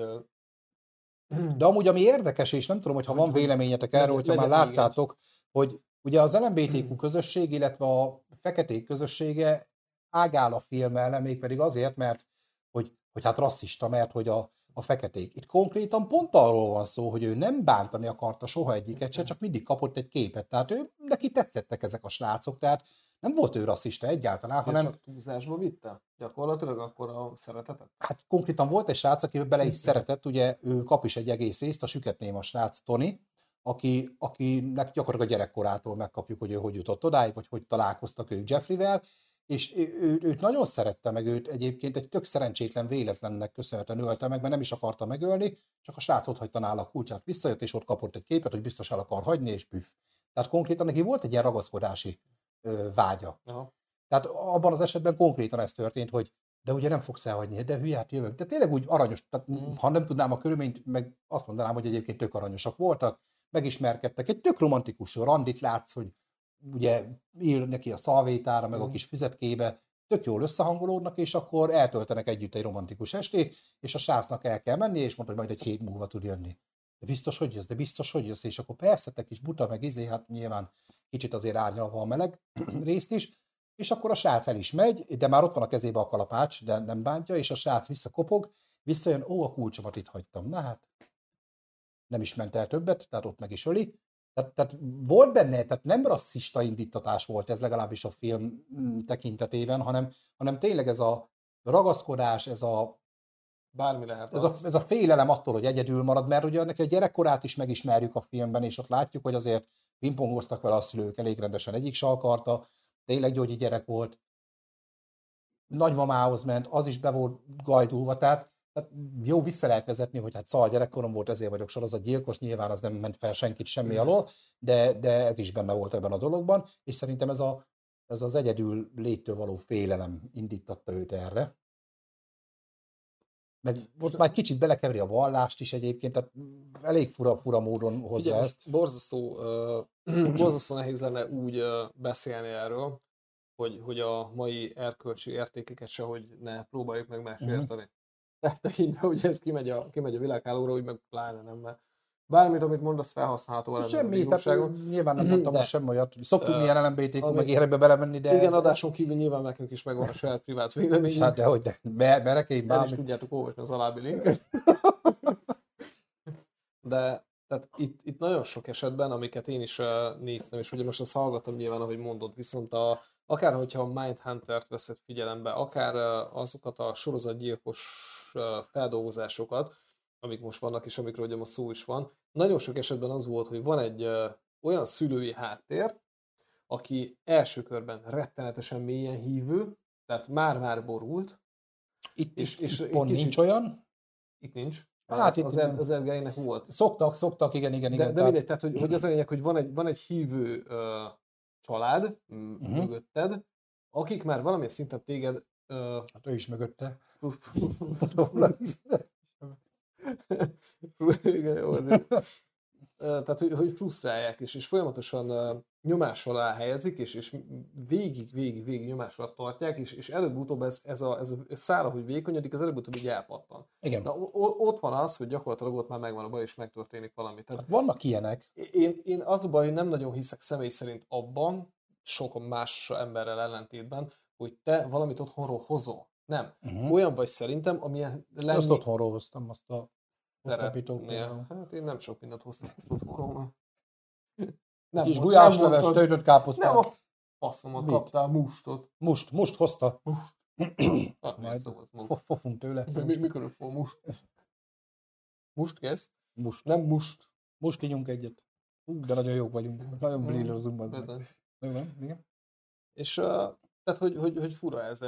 De amúgy, ami érdekes, és nem tudom, hogy ha van véleményetek erről, hogyha már láttátok, hogy ugye az LMBTQ közösség, illetve a feketék közössége ágál a film ellen, mégpedig azért, mert hogy, hogy hát rasszista, mert hogy a, a feketék. Itt konkrétan pont arról van szó, hogy ő nem bántani akarta soha egyiket se, csak mindig kapott egy képet. Tehát ő, neki tetszettek ezek a srácok, tehát nem volt ő rasszista egyáltalán, hanem... hanem csak túlzásba vitte? Gyakorlatilag akkor a szeretetet? hát konkrétan volt egy srác, aki bele is szeretett, ugye ő kap is egy egész részt, a süketném a srác Tony, aki, akinek gyakorlatilag a gyerekkorától megkapjuk, hogy ő hogy jutott odáig, vagy hogy találkoztak ők Jeffreyvel, és ő, őt nagyon szerette meg, őt egyébként egy tök szerencsétlen véletlennek köszönhetően ölte meg, mert nem is akarta megölni, csak a srác ott hagyta nála a kulcsát, visszajött, és ott kapott egy képet, hogy biztos el akar hagyni, és püff. Tehát konkrétan neki volt egy ilyen ragaszkodási ö, vágya. Aha. Tehát abban az esetben konkrétan ez történt, hogy de ugye nem fogsz elhagyni, de hülye, hát jövök. De tényleg úgy aranyos, tehát Mm. ha nem tudnám a körülményt, meg azt mondanám, hogy egyébként tök aranyosak voltak, megismerkedtek. Egy tök romantikus randit látsz, hogy ugye ír neki a szalvétára, meg a Mm. kis füzetkébe, tök jól összehangolódnak, és akkor eltöltenek együtt egy romantikus estét, és a srácnak el kell menni, és mondta, hogy majd egy hét múlva tud jönni. De biztos, hogy jössz, de biztos, hogy jössz, és akkor persze, te kis buta, meg izé, hát nyilván kicsit azért árnyalva a meleg részt is, és akkor a srác el is megy, de már ott van a kezébe a kalapács, de nem bántja, és a srác visszakopog, visszajön, ó, a kulcsomat itt hagytam. Na hát, nem is ment el többet, tehát ott meg is öli. Tehát, tehát volt benne, tehát nem rasszista indítatás volt ez legalábbis a film mm, tekintetében, hanem, hanem tényleg ez a ragaszkodás, ez a, Bármi lehet ez a, ez a félelem attól, hogy egyedül marad, mert ugye neki a gyerekkorát is megismerjük a filmben, és ott látjuk, hogy azért pingpongoztak vele a szülők elég rendesen, egyik se akarta, tényleg gyógyi gyerek volt, nagymamához ment, az is be volt gajdulva, tehát, tehát jó vissza lehet vezetni, hogy hát szal gyerekkorom volt, ezért vagyok sorozatgyilkos, nyilván az nem ment fel senkit semmi alól, de, de ez is benne volt ebben a dologban, és szerintem ez, a, ez az egyedül léttől való félelem indítatta őt erre. Meg most már kicsit belekeveri a vallást is egyébként, tehát elég fura, fura módon hozza Ugye, ezt. borzasztó, uh, borzasztó nehéz lenne úgy uh, beszélni erről, hogy, hogy a mai erkölcsi értékeket se, hogy ne próbáljuk meg más Mhm. érteni. Tehát tekintve, hogy ez kimegy a, kimegy a világhálóra, úgy meg pláne nem, mert Bármit, amit mondasz, felhasználható lenne a Semmi, tehát nyilván nem mondtam most semmi olyat. Szoktunk Ö, milyen LMBTQ ami- meg ilyenekbe belemenni, de... Igen, adáson kívül nyilván nekünk is megvan a saját privát véleményünk. Hát de hogy, de be, berekény El is tudjátok olvasni az alábbi linket. De tehát itt, itt nagyon sok esetben, amiket én is uh, néztem, és ugye most azt hallgattam nyilván, ahogy mondod, viszont a, akár hogyha a Mindhunter-t veszed figyelembe, akár uh, azokat a sorozatgyilkos uh, feldolgozásokat, amik most vannak, és amikről ugye most szó is van, nagyon sok esetben az volt, hogy van egy uh, olyan szülői háttér, aki első körben rettenetesen mélyen hívő, tehát már-már borult, Itt, és- és, és egy pont kicsit- nincs olyan. itt nincs. Hát Hát az, itt az, nem. Az Edgeinek volt. Szoktak, szoktak, igen, igen, De, igen. de tehát- mindegy, tehát hogy, hogy az a lényeg, hogy van egy, van egy hívő ö, család Mhm. mögötted, akik már valamilyen szinten téged ö, Hát ő is mögötte. Tehát, hogy, hogy frusztrálják, és, és folyamatosan nyomás alá helyezik, és, és végig, végig, végig nyomás alatt tartják, és, és előbb-utóbb ez, ez, a, ez a szála, hogy vékonyodik, az előbb-utóbb így elpattan. Igen. Na, o- ott van az, hogy gyakorlatilag ott már megvan a baj, és megtörténik valami. Tehát Hát vannak ilyenek. én, én az a baj, hogy nem nagyon hiszek személy szerint abban, sok más emberrel ellentétben, hogy te valamit otthonról hozol. Nem. Uh-huh. Olyan vagy szerintem, amilyen lenni Azt otthonról hoztam, azt a. szeretnél. Hát én nem sok mindent hoztam otthonról. Nem, Kis gulyásleves, töltött káposztát. Nem a faszomat Mit? kaptál, mustot. Must, must hozta. Hát, Majd. Must. Fofunk tőle. Mi, mikor volna must? Must kész? Must. Nem must. Most kinyunk egyet. De nagyon jók vagyunk. Nagyon Mm. brillozunk. nem? Igen. És uh, tehát, hogy, hogy, hogy fura ez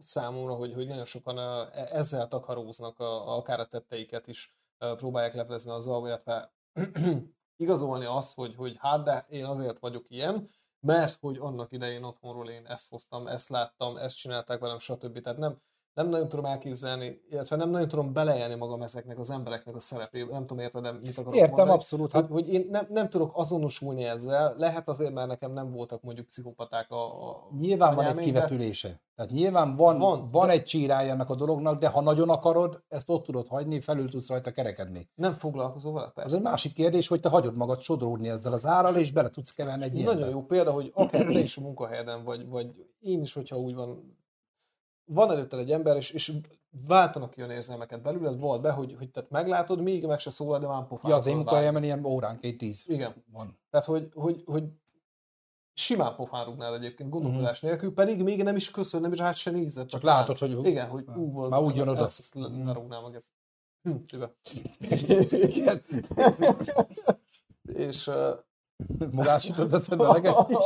számomra, hogy, hogy nagyon sokan uh, ezzel takaróznak, a, akár a tetteiket is próbálják leplezni azzal, illetve igazolni azt, hogy, hogy hát de én azért vagyok ilyen, mert hogy annak idején otthonról én ezt hoztam, ezt láttam, ezt csinálták velem, stb. Tehát nem, nem nagyon tudom elképzelni, illetve nem nagyon tudom beleélni magam ezeknek az embereknek a szerepébe. Nem tudom érted, mit akarok Értem, mondani. abszolút. Hát, hogy én nem, nem tudok azonosulni ezzel, lehet azért, mert nekem nem voltak mondjuk pszichopaták a, a nyilván van egy anyámék, de- kivetülése. Tehát nyilván van, Van, van, de- egy csírája ennek a dolognak, de ha nagyon akarod, ezt ott tudod hagyni, felül tudsz rajta kerekedni. Nem foglalkozol vele, persze. egy másik kérdés, hogy te hagyod magad sodródni ezzel az árral, és bele tudsz keverni egy ilyenbe. Nagyon jó példa, hogy akár te is a munkahelyeden vagy, vagy én is, hogyha úgy van, van előtted egy ember, és, és váltanak ki olyan érzelmeket belőled, volt be, hogy, hogy tehát meglátod, még meg se szólal, de már pofán. Ja, az én munkahelyemen ilyen óránként tíz. Igen. van. Tehát, hogy, hogy, hogy simán pofán rúgnád egyébként, gondolkodás Mhm. nélkül, pedig még nem is köszön, nem is hát se nézed. Csak látod, hogy Igen, hogy ú, az, Már úgy jön oda. Ezt, ezt Mhm. lerúgnám meg ezt. Hm. És uh, Magásítod eszedbe a leget is.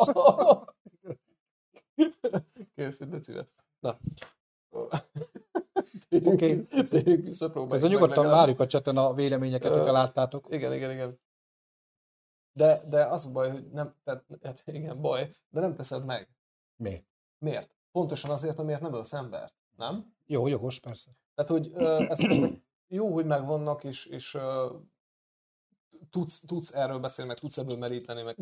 Kész, egy decivel. Na. Térjünk, Oké. térjünk vissza, próbáljuk Ez a nyugodtan várjuk a cseten a véleményeket, Ö, hogyha láttátok. Igen, igen, igen. De, de az a baj, hogy nem, tehát, hát igen, baj, de nem teszed meg. Miért? Miért? Pontosan azért, amiért nem ölsz embert, nem? Jó, jogos, persze. Tehát, hogy ez, jó, hogy megvannak, és, és tudsz, tudsz erről beszélni, meg tudsz ebből meríteni, meg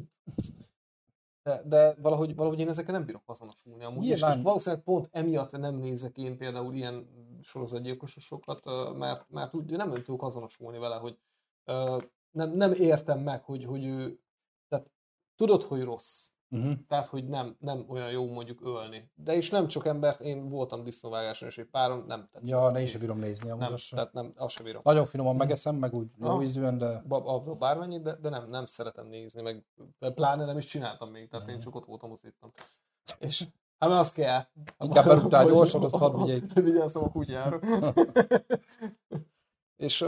de, de valahogy, valahogy én ezekkel nem bírok azonosulni amúgy, és, és Nyilván. valószínűleg pont emiatt nem nézek én például ilyen sorozatgyilkososokat, ö, mert, mert úgy nem tudok azonosulni vele, hogy nem, nem értem meg, hogy, hogy ő, tehát tudod, hogy rossz, Uh-huh. tehát, hogy nem, nem olyan jó mondjuk ölni. De is nem csak embert, én voltam disznóvágáson, és egy páron nem tetszett. Ja, ne is bírom nézni amúgy Nem, sem. tehát nem, azt sem bírom. Nagyon finoman megeszem, meg úgy jó Aha. ízűen, de Ba- Bármennyit, de, de nem, nem szeretem nézni, meg pláne nem is csináltam még, tehát én Mhm. csak ott voltam, azt hittem. És hát mert az kell. Inkább beruttál gyorsan, azt hadd vigyék. Vigyáztam a kutyára. és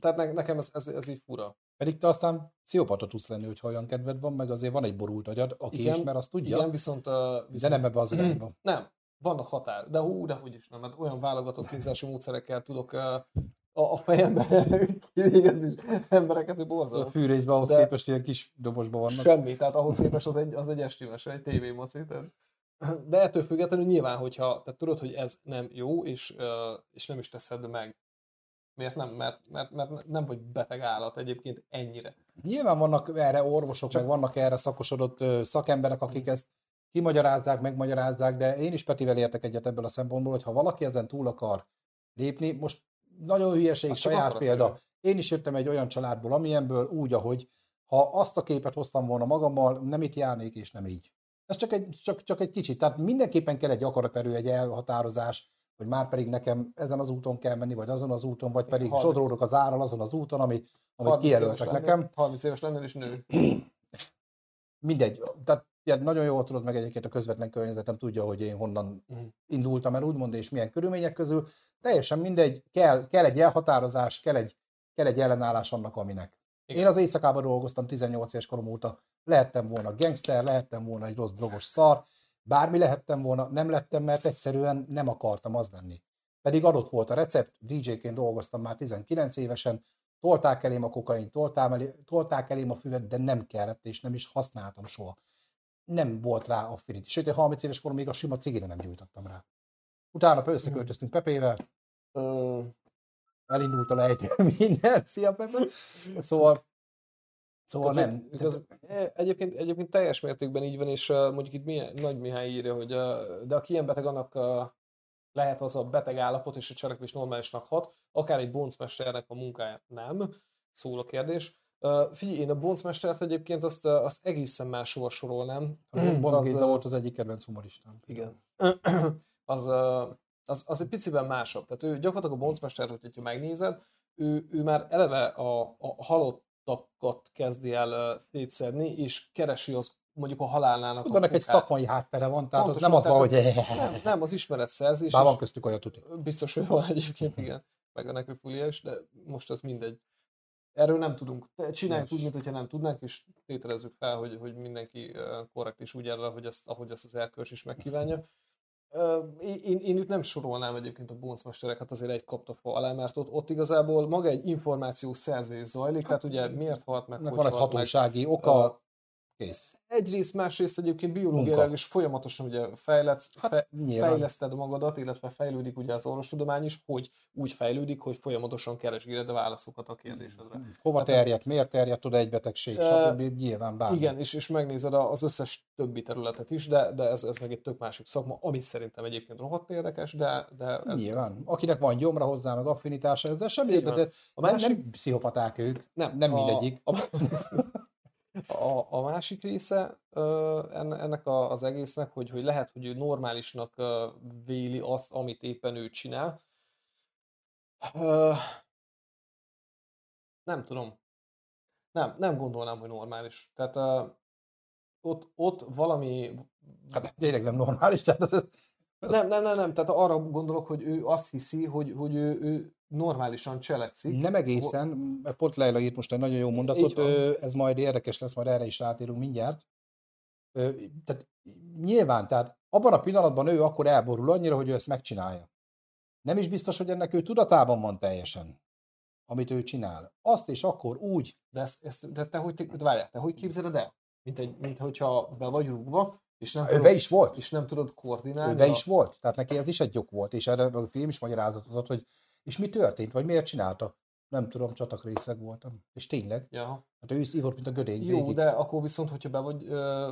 tehát ne, nekem ez, ez, ez így fura. Pedig te aztán pszichopata tudsz lenni, hogyha olyan kedved van, meg azért van egy borult agyad, aki Igen, is, mert azt tudja, Igen, viszont, de viszont nem ebbe az irányba. Nem, vannak határ, de hú, de hogy is nem, mert olyan válogatott kínzási módszerekkel tudok ö, a, a fejemben kivégezni embereket, hogy A borzalmas. fűrészben ahhoz De- képest ilyen kis dobosban vannak. Semmi, tehát ahhoz képest az egy, az egy estimes, egy tévémaci. Tehát. De ettől függetlenül nyilván, hogyha tehát tudod, hogy ez nem jó, és, ö, és nem is teszed meg. Miért nem? Mert, mert, mert nem vagy beteg állat egyébként ennyire. Nyilván vannak erre orvosok, Csak- meg vannak erre szakosodott szakemberek, akik ezt kimagyarázzák, megmagyarázzák, de én is Petivel értek egyet ebből a szempontból, hogy ha valaki ezen túl akar lépni, most nagyon hülyeség, Az csak saját példa. Én is jöttem egy olyan családból, amilyenből úgy, ahogy ha azt a képet hoztam volna magammal, nem itt járnék, és nem így. Ez csak egy, csak, csak egy kicsit. Tehát mindenképpen kell egy akaraterő, egy elhatározás, hogy már pedig nekem ezen az úton kell menni, vagy azon az úton, vagy pedig 30. sodródok az árral azon az úton, ami, amit kijelöltek nekem. 30 éves lennél is nő. Mindegy. Tehát ja, nagyon jól tudod meg egyébként a közvetlen környezetem tudja, hogy én honnan uh-huh. indultam el, úgymond, és milyen körülmények közül. Teljesen mindegy, kell, kell egy elhatározás, kell egy, kell egy ellenállás annak, aminek. Igen. Én az éjszakában dolgoztam 18 éves korom óta. Lehettem volna gangster, lehettem volna egy rossz drogos szar, bármi lehettem volna, nem lettem, mert egyszerűen nem akartam az lenni. Pedig adott volt a recept, DJ-ként dolgoztam már 19 évesen, tolták elém a kokain, tolták, elé, tolták elém a füvet, de nem kellett, és nem is használtam soha. Nem volt rá affinity. Sőt, 30 éves korom még a sima cigire nem gyújtottam rá. Utána összeköltöztünk Pepével, elindult a lejtő minden, szia Pepe! Szóval Szóval nem. Igaz, e, egyébként, egyébként teljes mértékben így van, és mondjuk itt milyen, Nagy Mihály írja, hogy de aki ilyen beteg, annak lehet az a beteg állapot, és a cselekvés normálisnak hat, akár egy boncmesternek a munkáját nem, szól a kérdés. Uh, figyelj, én a boncmestert egyébként azt, azt egészen máshova sorolnám. A Bonc volt az egyik kedvenc humoristám. Igen. az, az, az egy piciben másabb. Tehát ő gyakorlatilag a boncmester, hogyha megnézed, ő, ő már eleve a, a halottakat kezdi el szétszedni, és keresi az mondjuk a halálnának Tudom, a egy szakmai háttere van, tehát Pontosan, nem az van, hogy... Nem, nem, az ismeretszerzés. Bár van köztük olyan tuti. Biztos, hogy van egyébként, igen. Meg a nekrofilia is, de most az mindegy. Erről nem tudunk. Csináljuk úgy, mintha nem tudnánk, és tételezzük fel, hogy, hogy mindenki korrekt és úgy erre, hogy ezt, ahogy ezt az elkörs is megkívánja. Én, én itt nem sorolnám egyébként a boncmesterek, hát azért egy kapta fa alá, mert ott, ott igazából maga egy információ szerzés zajlik, hát, tehát ugye miért halt meg, hogy van egy hatósági meg, oka, Kész. Egyrészt, másrészt egyébként biológiailag is folyamatosan ugye fejletsz, hát, fe, fejleszted magadat, illetve fejlődik ugye az orvostudomány is, hogy úgy fejlődik, hogy folyamatosan keresgéled a válaszokat a kérdésedre. Hova Tehát terjedt, ez... miért terjedt oda egy betegség, stb. nyilván bármi. Igen, és, és megnézed az összes többi területet is, de, de ez, ez meg egy tök másik szakma, ami szerintem egyébként rohadt érdekes, de, de ez... Nyilván. Akinek van gyomra hozzá, meg affinitása, ezzel semmi, de, a másik... nem, nem pszichopaták ők, nem, nem a, mindegyik. A, A, a másik része ennek az egésznek, hogy, hogy lehet, hogy ő normálisnak véli azt, amit éppen ő csinál. Nem tudom. Nem, nem gondolnám, hogy normális. Tehát ott, ott valami... Hát tényleg nem normális, tehát ez... Nem, nem, nem, nem, tehát arra gondolok, hogy ő azt hiszi, hogy, hogy ő, ő normálisan cselekszik. Nem egészen, mert pont Leila írt most egy nagyon jó mondatot, ez majd érdekes lesz, majd erre is rátérünk mindjárt. Tehát nyilván, tehát abban a pillanatban ő akkor elborul annyira, hogy ő ezt megcsinálja. Nem is biztos, hogy ennek ő tudatában van teljesen, amit ő csinál. Azt és akkor úgy. De, ezt, ezt, de te, hogy, te, várjál, te hogy képzeled el? Mint, egy, mint hogyha be vagy rúgva, és nem ő tudod, be is volt. És nem tudod koordinálni. Ő be a... is volt. Tehát neki ez is egy jog volt. És erre a film is magyarázatot ad, hogy és mi történt, vagy miért csinálta? Nem tudom, csatakrészeg voltam. És tényleg. Ja. Hát ő is ívott, mint a gödény Jó, végig. de akkor viszont, hogyha be vagy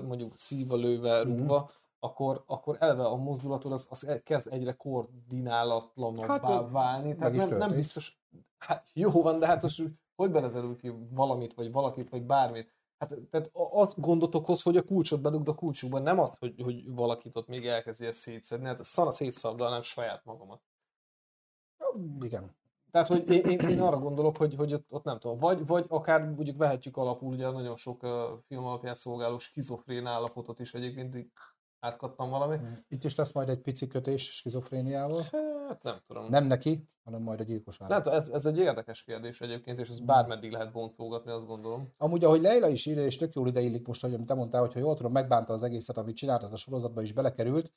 mondjuk szíva lőve, mhm. rúgva, mm-hmm. akkor, akkor eleve a mozdulatod az, az kezd egyre koordinálatlanabbá hát, válni. Tehát nem, nem biztos, hát jó van, de hát most hogy belezerül ki valamit, vagy valakit, vagy bármit. Hát, tehát az gondot okoz, hogy a kulcsot bedugd a kulcsukban, nem azt, hogy, hogy valakit ott még elkezdi ezt szétszedni. Hát szana szétszabdalnám saját magamat. Igen. Tehát, hogy én, én, én arra gondolok, hogy, hogy ott, ott nem tudom, vagy, vagy akár mondjuk vehetjük alapul ugye nagyon sok uh, film alapját szolgáló skizofrén állapotot is egyébként átkattam valami. Mm. Itt is lesz majd egy pici kötés skizofréniával. Hát nem tudom. Nem neki, hanem majd a gyilkos állat. Nem tudom, ez, ez egy érdekes kérdés egyébként, és ez mm. bármeddig lehet boncolgatni, azt gondolom. Amúgy, ahogy Leila is írja, és tök jól ideillik most, hogy te mondtál, hogy ha jól tudom, megbánta az egészet, amit csinált, ez a sorozatba is belekerült.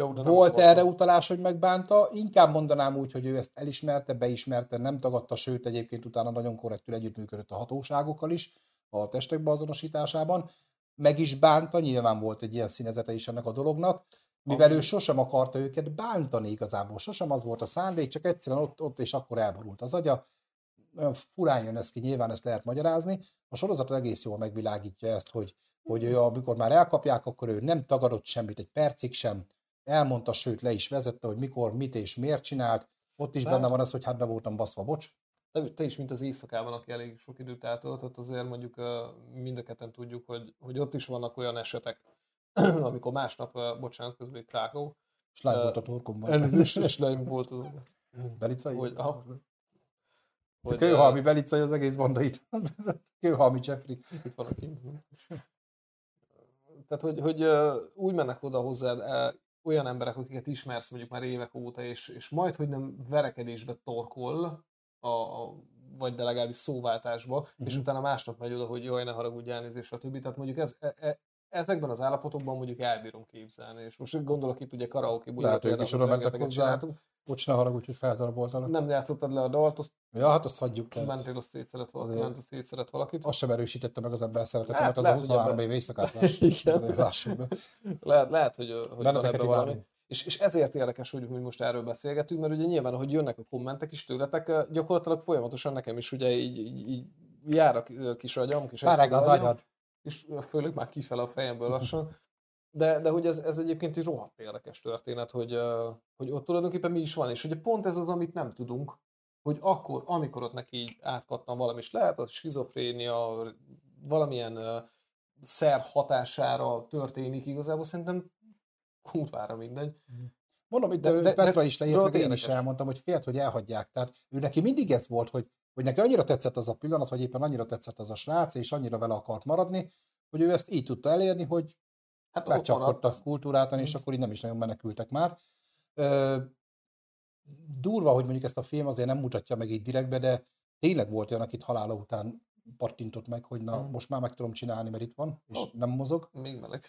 Jó, de Volt erre utalás, hogy megbánta, inkább mondanám úgy, hogy ő ezt elismerte, beismerte, nem tagadta, sőt egyébként utána nagyon korrektül együttműködött a hatóságokkal is a testek beazonosításában. Meg is bánta, nyilván volt egy ilyen színezete is ennek a dolognak, mivel ő sosem akarta őket bántani igazából, sosem az volt a szándék, csak egyszerűen ott, ott és akkor elborult az agya. Olyan furán jön ez ki, nyilván ezt lehet magyarázni. A sorozat egész jól megvilágítja ezt, hogy, hogy ő, amikor már elkapják, akkor ő nem tagadott semmit, egy percig sem, elmondta, sőt le is vezette, hogy mikor, mit és miért csinált. Ott is benne van az, hogy hát be voltam baszva, bocs. te, te is, mint az éjszakában, aki elég sok időt eltöltött, azért mondjuk mind a ketten tudjuk, hogy, hogy ott is vannak olyan esetek, amikor másnap, bocsánat, közben Krákó. Slime volt a torkomban. Slime volt az. Belicai? Hogy, aha, hogy, Kőhalmi Belicai az egész banda itt van. Kőhalmi Jeffrey. Itt van a kint. Tehát, hogy, hogy úgy mennek oda hozzád olyan emberek, akiket ismersz mondjuk már évek óta, és, és majd, hogy nem verekedésbe torkol, a, a, vagy de legalábbis szóváltásba, uh-huh. és mhm. utána másnap megy oda, hogy jaj, ne haragudj elnézést, stb. Tehát mondjuk ez, e, e, ezekben az állapotokban mondjuk elbírom képzelni, és most gondolok itt ugye karaoke bulira Lehet, ők is oda mentek hozzá. Bocs, ne haragudj, hogy feldaraboltalak. Nem játszottad le a dalt, azt Ja, hát azt hagyjuk. Tehát. Mentél, azt szétszeret valakit, ment, azt szétszeret valakit. Azt sem erősítette meg az ember szeretetemet, hát, az lehet, a 23 év éjszakát lássuk be. lehet, lehet, hogy, hogy van ebben valami. És, és ezért érdekes, hogy, hogy most erről beszélgetünk, mert ugye nyilván, hogy jönnek a kommentek is tőletek, gyakorlatilag folyamatosan nekem is ugye így, így, így jár a kis agyam, kis Páreg az agyad. És főleg már kifele a fejemből lassan. De, de hogy ez, ez egyébként egy rohadt érdekes történet, hogy, hogy ott tulajdonképpen mi is van, és ugye pont ez az, amit nem tudunk, hogy akkor, amikor ott neki így átkattam valami, és lehet a skizofrénia valamilyen szer hatására történik igazából, szerintem kurvára mindegy. Mondom, itt de, de, Petra is leírt, meg én is elmondtam, hogy félt, hogy elhagyják. Tehát ő neki mindig ez volt, hogy, hogy neki annyira tetszett az a pillanat, vagy éppen annyira tetszett az a srác, és annyira vele akart maradni, hogy ő ezt így tudta elérni, hogy hát megcsapott a kultúrát, és akkor így nem is nagyon menekültek már. Ö, durva, hogy mondjuk ezt a film azért nem mutatja meg így direktbe, de tényleg volt olyan, akit halála után pattintott meg, hogy na, hmm. most már meg tudom csinálni, mert itt van, és oh, nem mozog. Még meleg.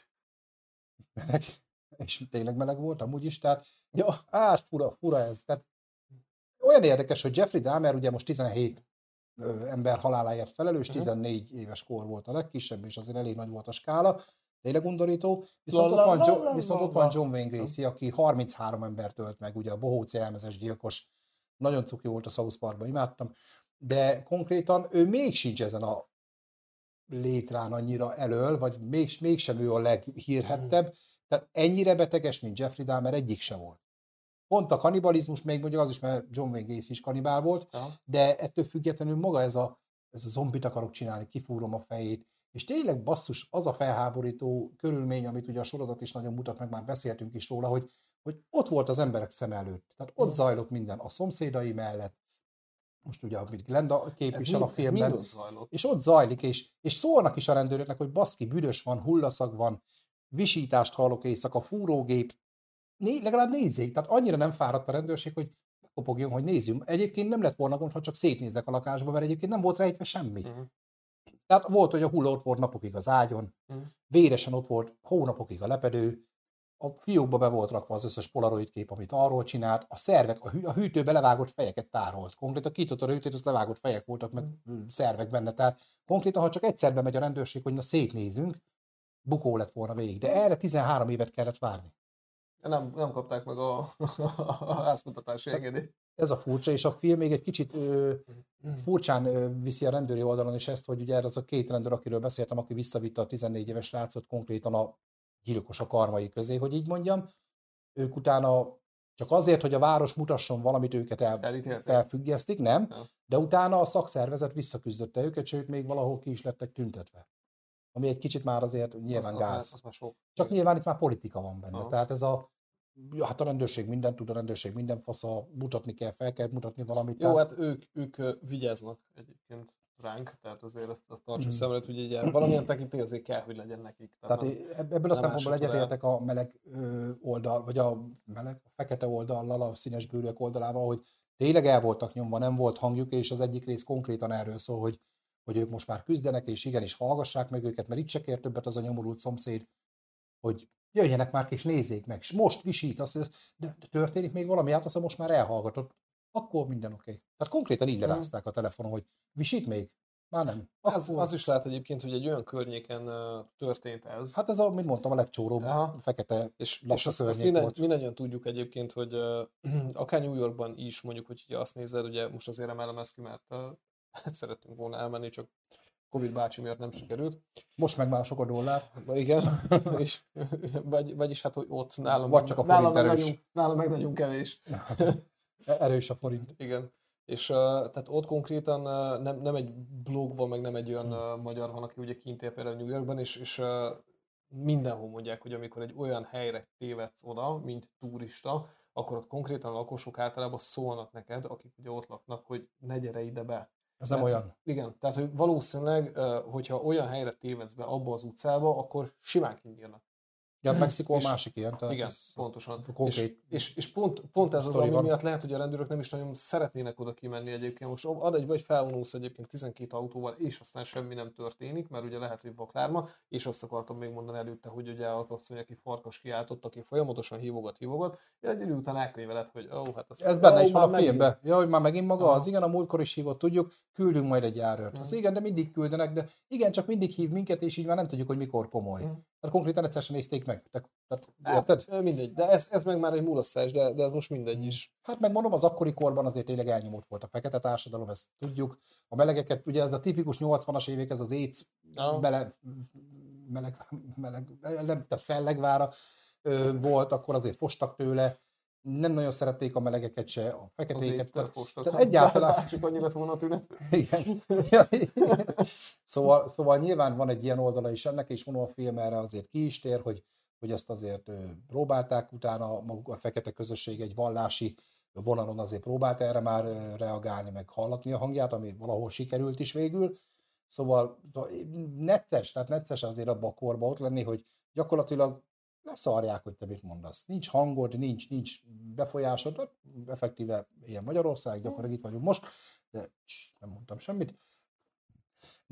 Meleg. És tényleg meleg volt amúgy is, tehát ja, hát fura, fura ez. Tehát olyan érdekes, hogy Jeffrey Dahmer ugye most 17 ö, ember haláláért felelős, uh-huh. 14 éves kor volt a legkisebb, és azért elég nagy volt a skála, tényleg undorító. Viszont, ott van, John, viszont ott van John Wayne Gacy, aki 33 embert ölt meg, ugye a bohóci elmezes gyilkos. Nagyon cuki volt a South Parkban, imádtam. De konkrétan ő még sincs ezen a létrán annyira elől, vagy még, mégsem ő a leghírhettebb. Hmm. Tehát ennyire beteges, mint Jeffrey Dahmer egyik se volt. Pont a kanibalizmus, még mondjuk az is, mert John Wayne Gacy is kanibál volt, Aha. de ettől függetlenül maga ez a, ez a zombit akarok csinálni, kifúrom a fejét, és tényleg basszus, az a felháborító körülmény, amit ugye a sorozat is nagyon mutat, meg már beszéltünk is róla, hogy, hogy ott volt az emberek szem előtt. Tehát ott mm. zajlott minden a szomszédai mellett, most ugye, amit Glenda képvisel ez a filmben, és ott zajlik, és, és szólnak is a rendőröknek, hogy baszki, büdös van, hullaszag van, visítást hallok éjszaka, fúrógép, né, legalább nézzék, tehát annyira nem fáradt a rendőrség, hogy kopogjon, hogy nézzünk. Egyébként nem lett volna gond, ha csak szétnéznek a lakásba, mert egyébként nem volt rejtve semmi. Uh-huh. Tehát volt, hogy a hulla ott volt napokig az ágyon, mm. véresen ott volt hónapokig a lepedő, a fiókba be volt rakva az összes polaroid kép, amit arról csinált, a szervek, a, hű, a hűtőbe levágott fejeket tárolt. Konkrétan kitott a hűtőt, az levágott fejek voltak, meg mm. szervek benne. Tehát konkrétan, ha csak egyszer bemegy a rendőrség, hogy na szétnézünk, bukó lett volna végig. De erre 13 évet kellett várni. Nem, nem kapták meg a, a házmutatási engedélyt. Ez a furcsa, és a film még egy kicsit ö, furcsán ö, viszi a rendőri oldalon is ezt, hogy ugye ez a két rendőr, akiről beszéltem, aki visszavitte a 14 éves látszott konkrétan a gyilkos a karmai közé, hogy így mondjam. Ők utána csak azért, hogy a város mutasson valamit, őket el, felfüggesztik, nem, ja. de utána a szakszervezet visszaküzdötte őket, sőt még valahol ki is lettek tüntetve. Ami egy kicsit már azért nyilván az, gáz. Az, az már sok. Csak nyilván itt már politika van benne. Aha. Tehát ez a ja, hát a rendőrség mindent tud, a rendőrség minden fasza, mutatni kell, fel kell mutatni valamit. Jó, hát ők, ők vigyáznak egyébként ránk, tehát azért azt, azt tartsuk mm. szem előtt, hogy ugye valamilyen tekintély azért kell, hogy legyen nekik. Tehát, tehát ebből a szempontból egyetértek a meleg oldal, vagy a meleg, a fekete oldallal, a színes bőrűek oldalával, hogy tényleg el voltak nyomva, nem volt hangjuk, és az egyik rész konkrétan erről szól, hogy, hogy ők most már küzdenek, és igenis hallgassák meg őket, mert itt se kér többet az a nyomorult szomszéd, hogy jöjjenek már és nézzék meg, és most visít, azt, de, történik még valami, hát azt most már elhallgatott, akkor minden oké. Okay. Tehát konkrétan így mhm. lerázták a telefonon, hogy visít még? Már nem. Az, az is lehet egyébként, hogy egy olyan környéken uh, történt ez. Hát ez, a, mint mondtam, a legcsóróbb, Aha. fekete És, és azt, azt minden, mindannyian tudjuk egyébként, hogy uh, akár New Yorkban is mondjuk, hogy ugye azt nézed, ugye most azért emelem ezt ki, mert uh, hát volna elmenni, csak Covid bácsi miatt nem sikerült. Most meg már sok a dollár. Igen, és, vagy, vagyis hát, hogy ott nálam, vagy csak a forint nálam erős. Meg nagyon, nálam meg nagyon kevés. erős a forint. Igen. És uh, tehát ott konkrétan uh, nem, nem egy blog van, meg nem egy olyan uh, magyar van, aki ugye kint él például New Yorkban, és, és mindenhol mondják, hogy amikor egy olyan helyre tévedsz oda, mint turista, akkor ott konkrétan a lakosok általában szólnak neked, akik ugye ott laknak, hogy ne gyere ide be. Ez nem Tehát- olyan. Igen, tehát hogy valószínűleg, hogyha olyan helyre tévedsz be abba az utcába, akkor simán kinyírnak. Ja, Mexikó a És- másik ilyen. Tehát Igen, ez pontosan. És, konkrét és, és pont, pont ez az, ami van. miatt lehet, hogy a rendőrök nem is nagyon szeretnének oda kimenni egyébként. Most ad egy vagy felvonulsz egyébként 12 autóval, és aztán semmi nem történik, mert ugye lehet, hogy vaklárma, és azt akartam még mondani előtte, hogy ugye az asszony, aki farkas kiáltott, aki folyamatosan hívogat, hívogat, egy idő után elkönyveled, hogy ó, hát ez, Ez benne ó, is van a filmben. Ja, hogy már megint maga Aha. az, igen, a múltkor is hívott, tudjuk, küldünk majd egy járőrt. Az Mhm. igen, de mindig küldenek, de igen, csak mindig hív minket, és így már nem tudjuk, hogy mikor komoly. Mhm. Tehát konkrétan egyszer sem nézték meg. Tehát, tehát, Hát, érted? ö, mindegy, de ez, ez meg már egy mulasztás, de, de ez most mindegy is. Hát megmondom, az akkori korban azért tényleg elnyomott volt a fekete társadalom, ezt tudjuk. A melegeket, ugye ez a tipikus 80-as évek, ez az AIDS Ja. bele, meleg, meleg, nem, tehát fellegvára ö, volt, akkor azért fostak tőle, nem nagyon szerették a melegeket se, a Az feketéket. észre Tehát, egyáltalán- Csak annyi lett volna a tünet. igen. szóval, szóval nyilván van egy ilyen oldala is ennek, és mondom, a film erre azért ki is tér, hogy, hogy ezt azért próbálták utána maguk a fekete közösség egy vallási vonalon azért próbált erre már reagálni, meg hallatni a hangját, ami valahol sikerült is végül. Szóval necces, tehát necces azért abban a korban ott lenni, hogy gyakorlatilag leszarják, hogy te mit mondasz. Nincs hangod, nincs, nincs befolyásod, effektíve ilyen Magyarország, gyakorlatilag itt vagyunk most, de nem mondtam semmit.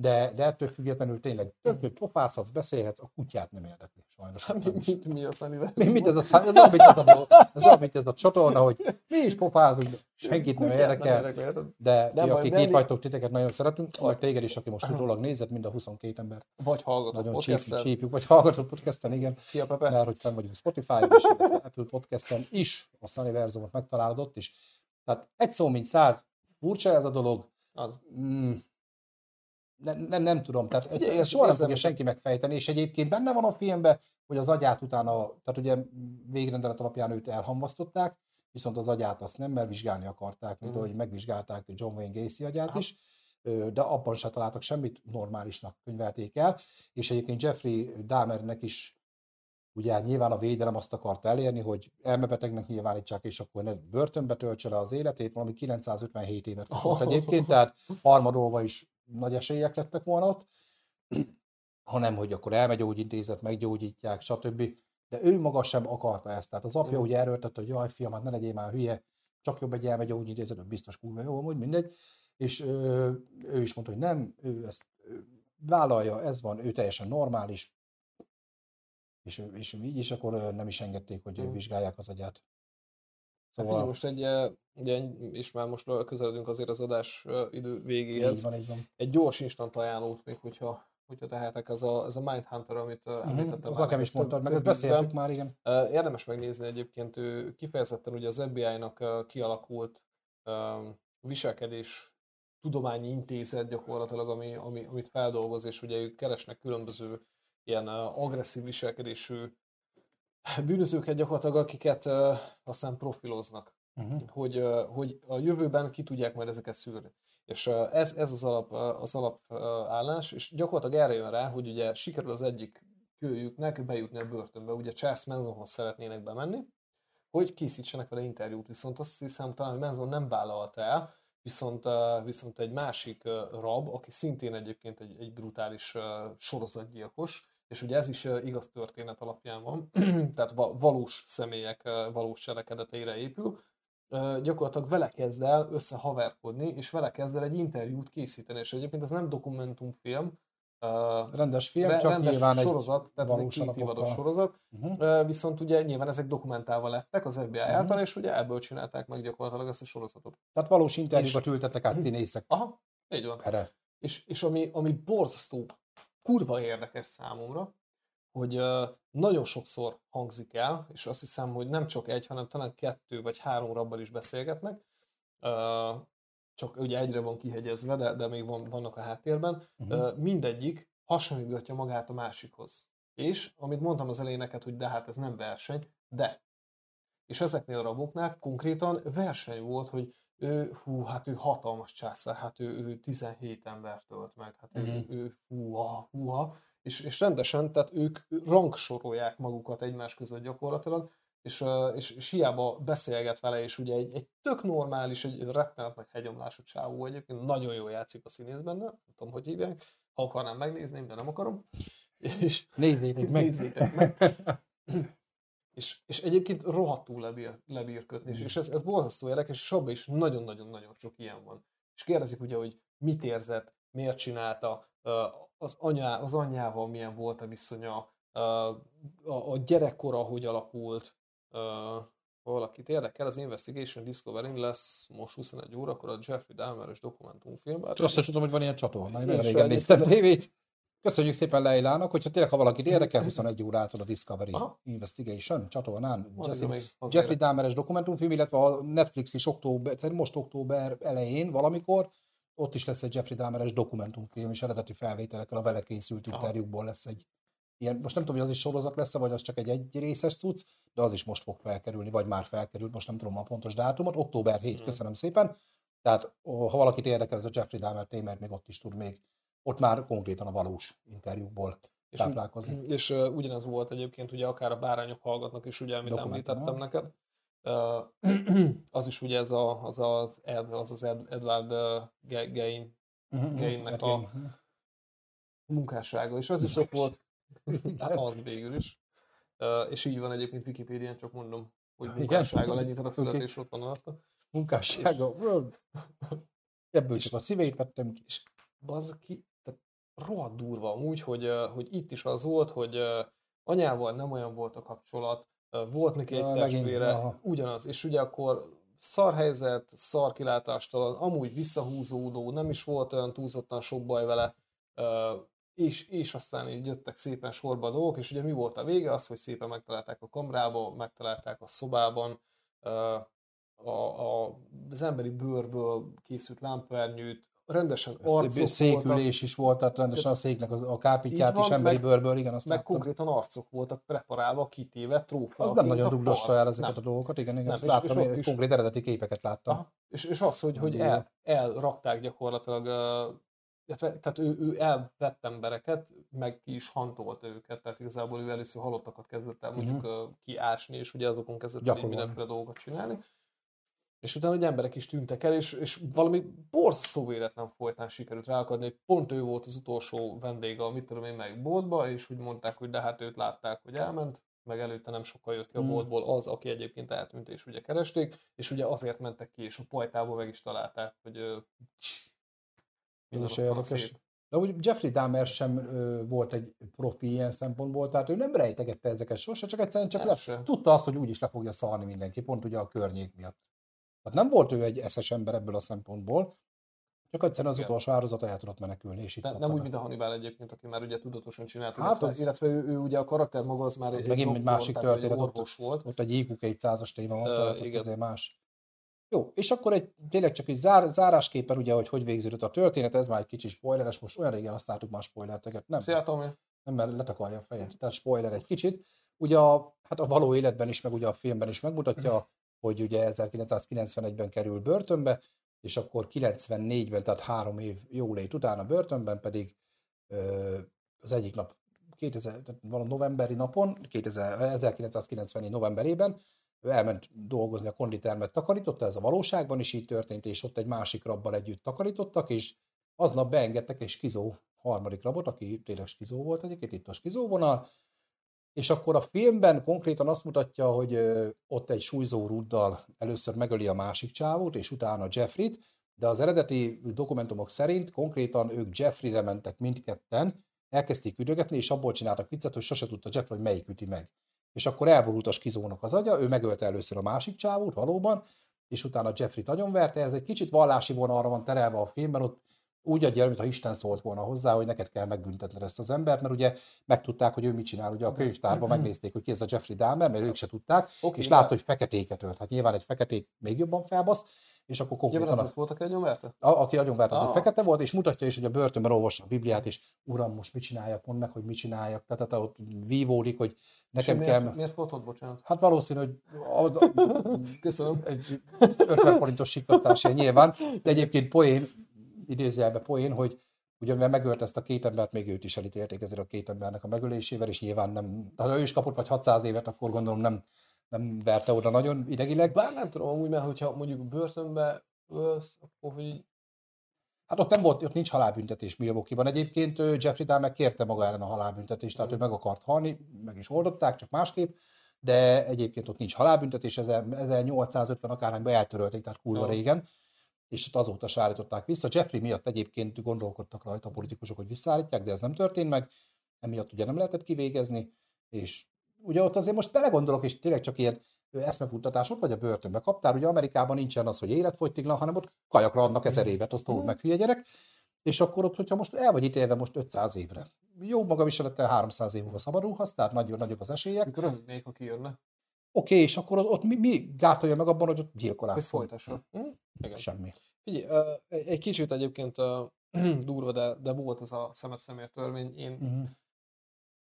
De, de ettől függetlenül tényleg hogy pofázhatsz, beszélhetsz, a kutyát nem érdekli, sajnos. Hát mi, mi, mi a szenivel? Mi, mit ez a, szá- ez ez a, blog, ez a csatorna, hogy mi is pofázunk, de senkit nem érdekel, de mi, baj, akik itt vagytok, titeket nagyon szeretünk, vagy téged is, aki most utólag nézett, mind a 22 ember. Vagy hallgatott Nagyon csípjük, podcastet. csípjük, vagy hallgatott podcasten, igen, Szia Pepe. mert hogy fenn vagyunk Spotify-on és Apple Podcasten is, a Sunnyverzumot megtalálod ott is. Tehát egy szó, mint száz, furcsa ez a dolog, Az. mm, nem, nem, nem tudom, tehát ezt, Figyelj, ezt soha nem fogja senki megfejteni, és egyébként benne van a filmben, hogy az agyát utána, tehát ugye végrendelet alapján őt elhamvasztották, viszont az agyát azt nem, mert vizsgálni akarták, mint Mhm. ahogy megvizsgálták John Wayne Gacy agyát is, de abban se találtak semmit, normálisnak könyvelték el, és egyébként Jeffrey Dahmernek is ugye nyilván a védelem azt akarta elérni, hogy elmebetegnek nyilvánítsák, és akkor ne börtönbe töltse le az életét, valami 957 évet kapott egyébként, tehát harmadolva is nagy esélyek lettek volna ott, hanem hogy akkor elmegyógyintézet, meggyógyítják, stb. De ő maga sem akarta ezt. Tehát az apja Mm. ugye erőltette, hogy jaj, fiam, hát ne legyél már hülye, csak jobb egy elmegyógyintézet, biztos kurva jó, amúgy mindegy. És ö, ő is mondta, hogy nem, ő ezt ő vállalja, ez van, ő teljesen normális, és, és így is akkor nem is engedték, hogy Mm. vizsgálják az agyát. Hát Szóval figyelj, most egy, ugye, és már most közeledünk azért az adás idő így végéhez. van, így van. Egy gyors instant ajánlót még, hogyha, hogyha tehetek, ez a, ez a Mindhunter, amit Mhm, említettem. Az nekem is mondtad, meg ezt beszéltük már, igen. Érdemes megnézni egyébként, ő kifejezetten ugye az FBI-nak kialakult um, viselkedés tudományi intézet gyakorlatilag, ami, ami, amit feldolgoz, és ugye ők keresnek különböző ilyen agresszív viselkedésű bűnözőket gyakorlatilag, akiket uh, aztán profiloznak Uh-huh. hogy, ö, hogy a jövőben ki tudják majd ezeket szűrni. És ö, ez, ez az, alap, ö, az alapállás, és gyakorlatilag erre jön rá, hogy ugye sikerül az egyik kölyüknek bejutni a börtönbe. Ugye Charles Mansonhoz szeretnének bemenni, hogy készítsenek vele interjút, viszont azt hiszem talán, hogy Manson nem vállalta el, viszont, ö, viszont egy másik ö, rab, aki szintén egyébként egy, egy brutális ö, sorozatgyilkos, és ugye ez is igaz történet alapján van, tehát va- valós személyek valós cselekedeteire épül, gyakorlatilag vele kezd el összehaverkodni, és vele kezd el egy interjút készíteni, és egyébként ez nem dokumentumfilm, Rendes film, re- csak rendes nyilván egy sorozat, tehát ez egy valós két évados alapokkal. sorozat, Uh-huh. Ö, viszont ugye nyilván ezek dokumentálva lettek az FBI Mhm. által, és ugye ebből csinálták meg gyakorlatilag ezt a sorozatot. Tehát valós interjúkat ültettek át színészek Aha, így van. erre. És, és ami, ami borzasztó, kurva érdekes számomra, hogy nagyon sokszor hangzik el, és azt hiszem, hogy nem csak egy, hanem talán kettő vagy három rabbal is beszélgetnek, csak ugye egyre van kihegyezve, de, de még van, vannak a háttérben, Uh-huh. Mindegyik hasonlítgatja magát a másikhoz. És, amit mondtam az elején neked, hogy de hát ez nem verseny, de. És ezeknél a raboknál konkrétan verseny volt, hogy ő, hú, hát ő hatalmas császár, hát ő, ő 17 embert tölt meg, hát ő, Mhm. ő húha, húha, és, és rendesen, tehát ők rangsorolják magukat egymás között gyakorlatilag, és, és, és hiába beszélget vele, és ugye egy, egy tök normális, egy rettenet nagy hegyomlású csávó egyébként, nagyon jól játszik a színész benne, nem tudom, hogy hívják, ha akarnám megnézni, de nem akarom. És, Nézzétek meg. Nézzétek meg. És, és egyébként rohadtul lebír, lebír kötni, és, ez, ez borzasztó érdekes, és abban is nagyon-nagyon-nagyon sok ilyen van. És kérdezik ugye, hogy mit érzett, miért csinálta, az, anyá, az anyjával milyen volt a viszonya, a, a gyerekkora hogy alakult, ö, valakit érdekel, az Investigation Discovery lesz most 21 órakor a Jeffrey Dahmer-es dokumentumfilm. Hát Azt sem tudom, hogy van ilyen csatorna. Én régen néztem tévét. Köszönjük szépen Leilának, hogyha tényleg, ha valakit érdekel, 21 órától a Discovery Aha. Investigation csatornán. Jesse, Jeffrey. Dahmeres dokumentumfilm, illetve a Netflix is október, most október elején valamikor, ott is lesz egy Jeffrey Dahmeres dokumentumfilm, és eredeti felvételekkel a vele készült Aha. interjúkból lesz egy ilyen, most nem tudom, hogy az is sorozat lesz vagy az csak egy egy részes cucc, de az is most fog felkerülni, vagy már felkerült, most nem tudom a pontos dátumot, október 7, Mhm. köszönöm szépen. Tehát ha valakit érdekel ez a Jeffrey Dahmer téma, még ott is tud még, ott már konkrétan a valós interjúkból És, táplálkozni. és uh, ugyanez volt egyébként, ugye akár a bárányok hallgatnak is, ugye, amit említettem neked. Uh, az is ugye ez a, az az, Ed, az, az Ed, Edward uh, Ge- Gein Mhm, Gainnek hát a- munkássága, és az is ott volt, hát az végül is. Uh, és így van egyébként Wikipédián, csak mondom, hogy munkássága lenyitod a fület, és ott van alatta. munkássága. Ebből csak a szíveit vettem ki. És az ki, tehát rohadt durva amúgy, hogy, hogy itt is az volt, hogy anyával nem olyan volt a kapcsolat, volt neki egy Ja, testvére, ugyanaz, és ugye akkor szar helyzet, szar kilátástalan, amúgy visszahúzódó, nem is volt olyan túlzottan sok baj vele, és, és aztán így jöttek szépen sorba a dolgok, és ugye mi volt a vége? Az, hogy szépen megtalálták a kamrába, megtalálták a szobában, a, a, az emberi bőrből készült lámpaernyőt, rendesen arcok Székülés is volt, tehát rendesen a széknek a, kárpityát Így is van, emberi meg- bőrből, igen, azt meg láttam. konkrétan arcok voltak preparálva, kitéve, trófeak. Az nem nagyon rugdosta el ezeket Nem. a dolgokat, igen, igen, Nem, azt és- láttam, és is- konkrét eredeti képeket láttam. Aha. És, és az, hogy, hogy el, elrakták gyakorlatilag, illetve, tehát ő, ő elvett embereket, meg ki is hantolta őket, tehát igazából ő először halottakat kezdett el mondjuk uh kiásni, és ugye azokon kezdett el mindenféle dolgokat csinálni. És utána hogy emberek is tűntek el, és, és valami borzasztó véletlen folytán sikerült ráakadni, hogy pont ő volt az utolsó vendége a mit tudom én meg boltba, és úgy mondták, hogy de hát őt látták, hogy elment, meg előtte nem sokkal jött ki a Hmm. boltból az, aki egyébként eltűnt, és ugye keresték, és ugye azért mentek ki, és a pajtából meg is találták, hogy minden is érdekes. De úgy Jeffrey Dahmer sem ö, volt egy profi ilyen szempontból, tehát ő nem rejtegette ezeket sose, csak egyszerűen csak le, tudta azt, hogy úgyis le fogja szarni mindenki, pont ugye a környék miatt. Tehát nem volt ő egy eszes ember ebből a szempontból, csak egyszerűen az Igen. utolsó áldozat el tudott menekülni, és itt Ne, nem úgy, mint a Hannibal egyébként, aki már ugye tudatosan csinált, Hát illetve, az- illetve ő, ő, ugye a karakter maga az már Az egy, megint egy másik hogy történet, ott- orvos volt. Ott egy IQ 200-as téma van, tehát ott azért más. Jó, és akkor egy, tényleg csak egy zár, zárásképpen ugye, hogy hogy végződött a történet, ez már egy kicsit spoileres, most olyan régen használtuk már spoilerteket, nem? Szia, Tomi! nem, mert letakarja a fejét. Tehát spoiler egy kicsit. Ugye a, hát a való életben is, meg ugye a filmben is megmutatja, hogy ugye 1991-ben kerül börtönbe, és akkor 94-ben, tehát három év jólét után a börtönben pedig az egyik nap, 2000, tehát valami novemberi napon, 2000, 1994 novemberében elment dolgozni a konditermet takarította, ez a valóságban is így történt, és ott egy másik rabbal együtt takarítottak, és aznap beengedtek egy skizó harmadik rabot, aki tényleg skizó volt egyébként, itt a skizó vonal, és akkor a filmben konkrétan azt mutatja, hogy ott egy súlyzó ruddal először megöli a másik csávót, és utána Jeffrey-t, de az eredeti dokumentumok szerint konkrétan ők Jeffrey-re mentek mindketten, elkezdték üdögetni, és abból csináltak viccet, hogy sose tudta Jeffrey, hogy melyik üti meg. És akkor elborult a skizónak az agya, ő megölte először a másik csávót valóban, és utána Jeffrey-t agyonverte, ez egy kicsit vallási vonalra van terelve a filmben, ott úgy adja el, mintha Isten szólt volna hozzá, hogy neked kell megbüntetned ezt az embert, mert ugye megtudták, hogy ő mit csinál. Ugye a könyvtárban megnézték, hogy ki ez a Jeffrey Dahmer, mert ők se tudták, Oké, és látta, hogy feketéket ölt. Hát nyilván egy feketét még jobban felbasz, és akkor konkrétan az volt, aki agyonverte? a, aki agyonvert, az egy Ah. fekete volt, és mutatja is, hogy a börtönben olvassa a Bibliát, és uram, most mit csináljak, mondd meg, hogy mit csináljak. Tehát, tehát ott vívódik, hogy nekem És kell... miért, miért volt ott, bocsánat? Hát valószínű, hogy az, Köszönöm. egy 50 forintos sikasztás nyilván, de egyébként poén, idézőjelben poén, hogy ugye mivel megölt ezt a két embert, még őt is elítélték ezért a két embernek a megölésével, és nyilván nem, ha ő is kapott vagy 600 évet, akkor gondolom nem, nem verte oda nagyon idegileg. Bár nem tudom, amúgy, mert hogyha mondjuk börtönbe ölsz, akkor hogy Hát ott nem volt, ott nincs halálbüntetés Milwaukee-ban. Egyébként Jeffrey Dahmer kérte maga ellen a halálbüntetést, tehát ő meg akart halni, meg is oldották, csak másképp, de egyébként ott nincs halálbüntetés, 1850 akárhányban eltörölték, tehát kurva Jó. régen, és ott azóta se állították vissza. Jeffrey miatt egyébként gondolkodtak rajta a politikusok, hogy visszaállítják, de ez nem történt meg, emiatt ugye nem lehetett kivégezni, és ugye ott azért most belegondolok, és tényleg csak ilyen eszmefuttatás, ott vagy a börtönbe kaptál, ugye Amerikában nincsen az, hogy életfogytiglan, hanem ott kajakra adnak ezer évet, azt Mhm. meg hülye gyerek, és akkor ott, hogyha most el vagy ítélve most 500 évre, jó magaviselettel 300 év múlva szabadulhatsz, tehát nagy, nagyobb az esélyek, röhögnék, ha kijönne, oké, és akkor ott, ott mi, mi gátolja meg abban, hogy ott gyilkolás folytassa. Hm? Igen. Semmi. Figyelj, egy kicsit egyébként durva, de, de volt ez a szemet szemért törvény. Én,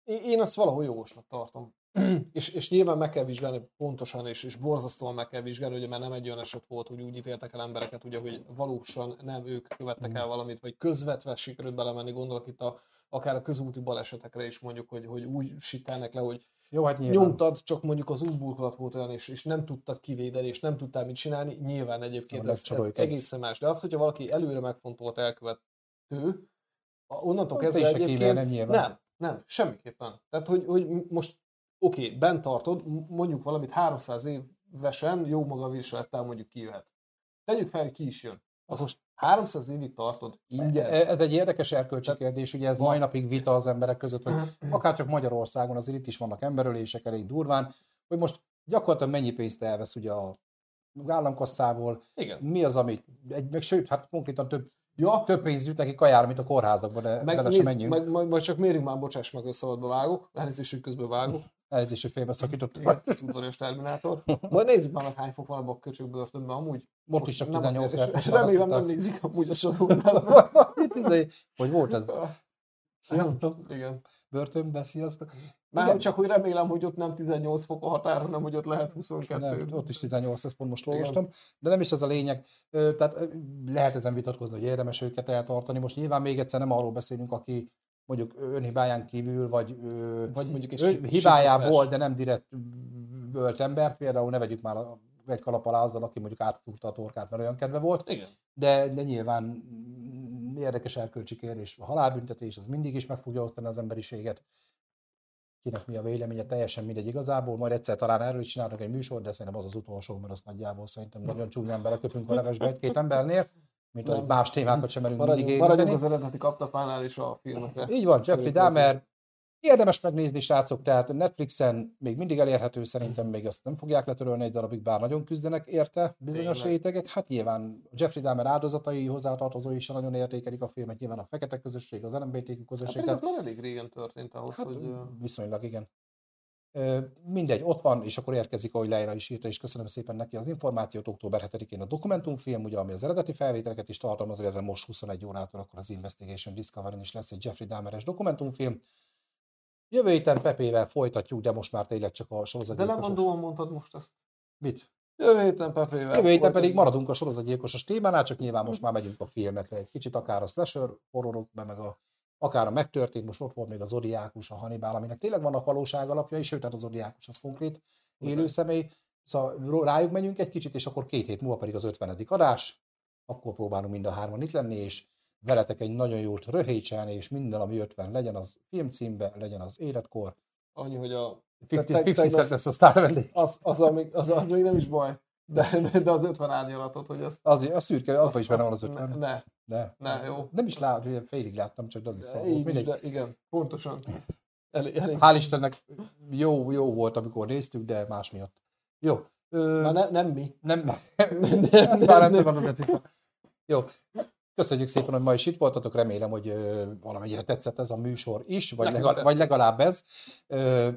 Uh-huh. én, azt valahol jogosnak tartom. és, és nyilván meg kell vizsgálni pontosan, és, és borzasztóan meg kell vizsgálni, ugye mert nem egy olyan eset volt, hogy úgy ítéltek el embereket, ugye, hogy valósan nem ők követtek el valamit, vagy közvetve sikerült belemenni, gondolok itt a, akár a közúti balesetekre is mondjuk, hogy, hogy úgy sitelnek le, hogy Jó, hát nyilván. nyomtad, csak mondjuk az útburkolat volt olyan, és, és nem tudtad kivédeni, és nem tudtál mit csinálni, nyilván egyébként ez, ez egészen más. De az, hogyha valaki előre megfontolt elkövető, onnantól Azt kezdve is se egyébként... kímélnem nyilván. Nem, nem, semmiképpen. Tehát, hogy, hogy most oké, okay, bent tartod, mondjuk valamit 300 évesen jó maga viselettel mondjuk kijöhet. Tegyük fel, hogy ki is jön. Azt most 300 évig tartod ingyen. E- Ez egy érdekes erkölcsi kérdés, ugye ez mai napig vita az emberek között, hogy akár csak Magyarországon azért itt is vannak emberölések elég durván, hogy most gyakorlatilag mennyi pénzt elvesz ugye a államkasszából, Igen. mi az, amit, egy, meg sőt, hát konkrétan több, Ja, több pénz jut neki kajára, mint a kórházakban, de meg, bele nézd, menjünk. meg, majd, majd, csak mérjünk már, bocsáss meg, hogy szabadba vágok. Elnézést, hogy közben vágok. Elnézést, hogy félbeszakított. Igen, az udvarias terminátor. Majd nézzük már hány fok van a köcsög börtönben amúgy. Most is csak nem 18 azért, és, remélem nem nézik amúgy a sorolnál. Izé, Hogy volt ez? Sziasztok! Igen. Börtönbe, sziasztok! Már Igen. csak, hogy remélem, hogy ott nem 18 fok a határ, hanem hogy ott lehet 22. Nem, ott is 18, ezt pont most Igen. olvastam, de nem is ez a lényeg. Tehát lehet ezen vitatkozni, hogy érdemes őket eltartani. Most nyilván még egyszer nem arról beszélünk, aki mondjuk önhibáján kívül, vagy, Vagy mondjuk egy ő hibájából, de nem direkt ölt embert, például ne vegyük már a, egy kalap alá azzal, aki mondjuk átszúrta a torkát, mert olyan kedve volt, Igen. de, de nyilván érdekes erkölcsi kérdés. A halálbüntetés az mindig is meg fogja osztani az emberiséget. Kinek mi a véleménye, teljesen mindegy igazából. Majd egyszer talán erről is csinálnak egy műsor, de szerintem az az utolsó, mert azt nagyjából szerintem nagyon csúnyán beleköpünk a levesbe egy-két embernél, mint Nem. más témákat sem merünk mindig Maradjunk, maradjunk érinteni. az eredeti kaptapánál és a filmekre. Így van, Jeffrey Dahmer. Érdemes megnézni, srácok, tehát Netflixen még mindig elérhető, szerintem még azt nem fogják letörölni egy darabig, bár nagyon küzdenek érte bizonyos Tényleg. rétegek. Hát nyilván Jeffrey Dahmer áldozatai, hozzátartozói is nagyon értékelik a filmet, nyilván a fekete közösség, az LMBTQ Hát közösség. pedig ez már elég régen történt ahhoz, Hát, hogy... viszonylag igen. Mindegy, ott van, és akkor érkezik, ahogy Leila is írta, és köszönöm szépen neki az információt. Október 7-én a dokumentumfilm, ugye, ami az eredeti felvételeket is tartalmaz, illetve most 21 órától akkor az Investigation Discovery is lesz egy Jeffrey Dahmeres dokumentumfilm. Jövő héten Pepével folytatjuk, de most már tényleg csak a De sorozatgyilkosos. lemondóan mondtad most ezt. Mit? Jövő héten Pepével. Jövő héten pedig maradunk a sorozatgyilkosos témánál, csak nyilván most már megyünk a filmekre egy kicsit, akár a slasher horrorok, be, meg a, akár a megtörtént, most ott volt még a Zodiákus, a Hannibal, aminek tényleg vannak valóság alapjai, sőt, hát a Zodiákus az konkrét élő személy. Szóval rájuk menjünk egy kicsit, és akkor két hét múlva pedig az 50. adás, akkor próbálunk mind a hárman itt lenni, és veletek egy nagyon jót röhécselni, és minden, ami 50 legyen az filmcímbe, legyen az életkor. Annyi, hogy a... 50, te- 50 tegnap- cent lesz a sztár vendég. Az, az, még, az, az még nem is baj. De, de az 50 árnyalatot, hogy azt... Az, a szürke, abban is benne van az azt- 50. Ne, ne, De. ne, jó. Nem is lát, ugye félig láttam, csak az is is, Mindegy. de igen, pontosan. Elég, elég. Hál' Istennek jó, jó volt, amikor néztük, de más miatt. Jó. Ö, Már ne, nem mi. nem, nem, ezt már nem nem. hogy tetszik. Jó. Köszönjük szépen, hogy ma is itt voltatok. Remélem, hogy ö, valamennyire tetszett ez a műsor is, vagy, legalább, vagy legalább ez. Ö,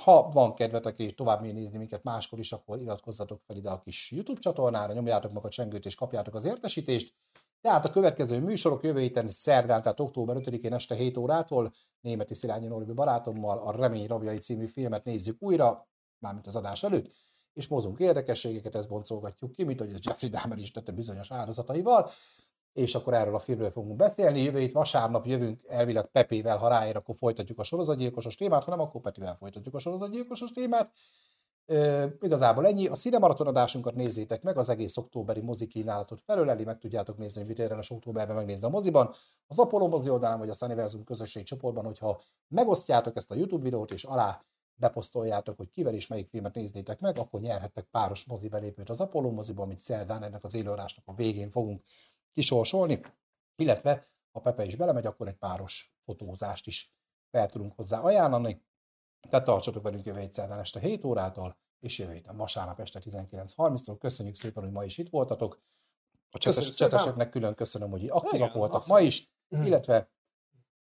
Ha van kedvetek és tovább nézni minket máskor is, akkor iratkozzatok fel ide a kis YouTube csatornára, nyomjátok meg a csengőt és kapjátok az értesítést. Tehát a következő műsorok jövő héten szerdán, tehát október 5-én este 7 órától Németi Szilányi Norbi barátommal a Remény Rabjai című filmet nézzük újra, mármint az adás előtt, és mozunk érdekességeket, ezt boncolgatjuk ki, mint hogy a Jeffrey Dahmer is tette bizonyos áldozataival, és akkor erről a filmről fogunk beszélni. Jövő hét vasárnap jövünk elvileg Pepével, ha ráér, akkor folytatjuk a sorozatgyilkosos témát, ha nem, akkor Petivel folytatjuk a sorozatgyilkosos témát. E, igazából ennyi. A Cinemaraton adásunkat nézzétek meg, az egész októberi mozi kínálatot felöleli, meg tudjátok nézni, hogy mit érdemes októberben megnézni a moziban. Az Apollo mozi oldalán, vagy a Sunniversum közösségi csoportban, hogyha megosztjátok ezt a YouTube videót, és alá beposztoljátok, hogy kivel és melyik filmet néznétek meg, akkor nyerhettek páros mozi belépőt az Apollo moziban, amit szerdán ennek az élőadásnak a végén fogunk kisorsolni, illetve ha Pepe is belemegy, akkor egy páros fotózást is fel tudunk hozzá ajánlani. Tehát tartsatok velünk jövő héten este 7 órától, és jövő héten vasárnap este 19.30-tól. Köszönjük szépen, hogy ma is itt voltatok. A csetes, cseteseknek külön köszönöm, hogy aktívak voltak ma is, illetve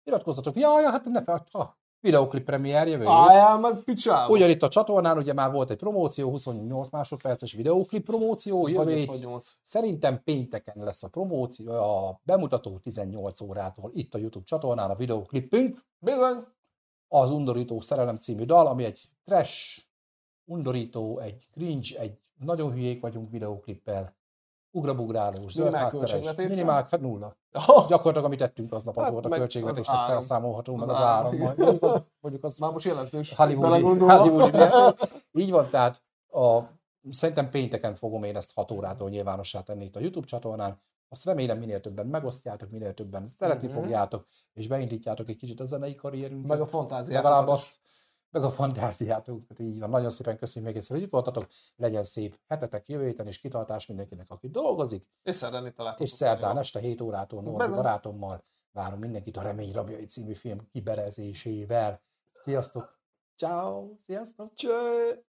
iratkozzatok. Ja, ja, hát ne fel, ha, videoklip premier jövő Álljál meg picsába! Ugyanitt a csatornán ugye már volt egy promóció, 28 másodperces videoklip promóció, jövő hét. Szerintem pénteken lesz a promóció, a bemutató 18 órától itt a YouTube csatornán a videoklipünk. Bizony! Az Undorító Szerelem című dal, ami egy trash, undorító, egy cringe, egy nagyon hülyék vagyunk videoklippel ugrabugrálós, zöld hátteres, minimál, hát nulla. Oh. Gyakorlatilag, amit tettünk aznap, hát, az volt a költségvetésnek felszámolható, meg az áram. Mondjuk az, mondjuk az Már most jelentős. Hollywoodi, Hollywoodi Így van, tehát a, szerintem pénteken fogom én ezt 6 órától nyilvánossá tenni itt a YouTube csatornán. Azt remélem minél többen megosztjátok, minél többen szeretni mm-hmm. fogjátok, és beindítjátok egy kicsit a zenei karrierünket. Meg a fantáziát. Legalább azt, meg a fantáziátok. Így van. Nagyon szépen köszönjük még egyszer, hogy itt voltatok. Legyen szép hetetek jövő héten, és kitartás mindenkinek, aki dolgozik. És szerdán itt És szerdán este 7 órától Norbi barátommal várom mindenkit a Remény Rabjai című film kiberezésével. Sziasztok! Ciao, Sziasztok! Cső!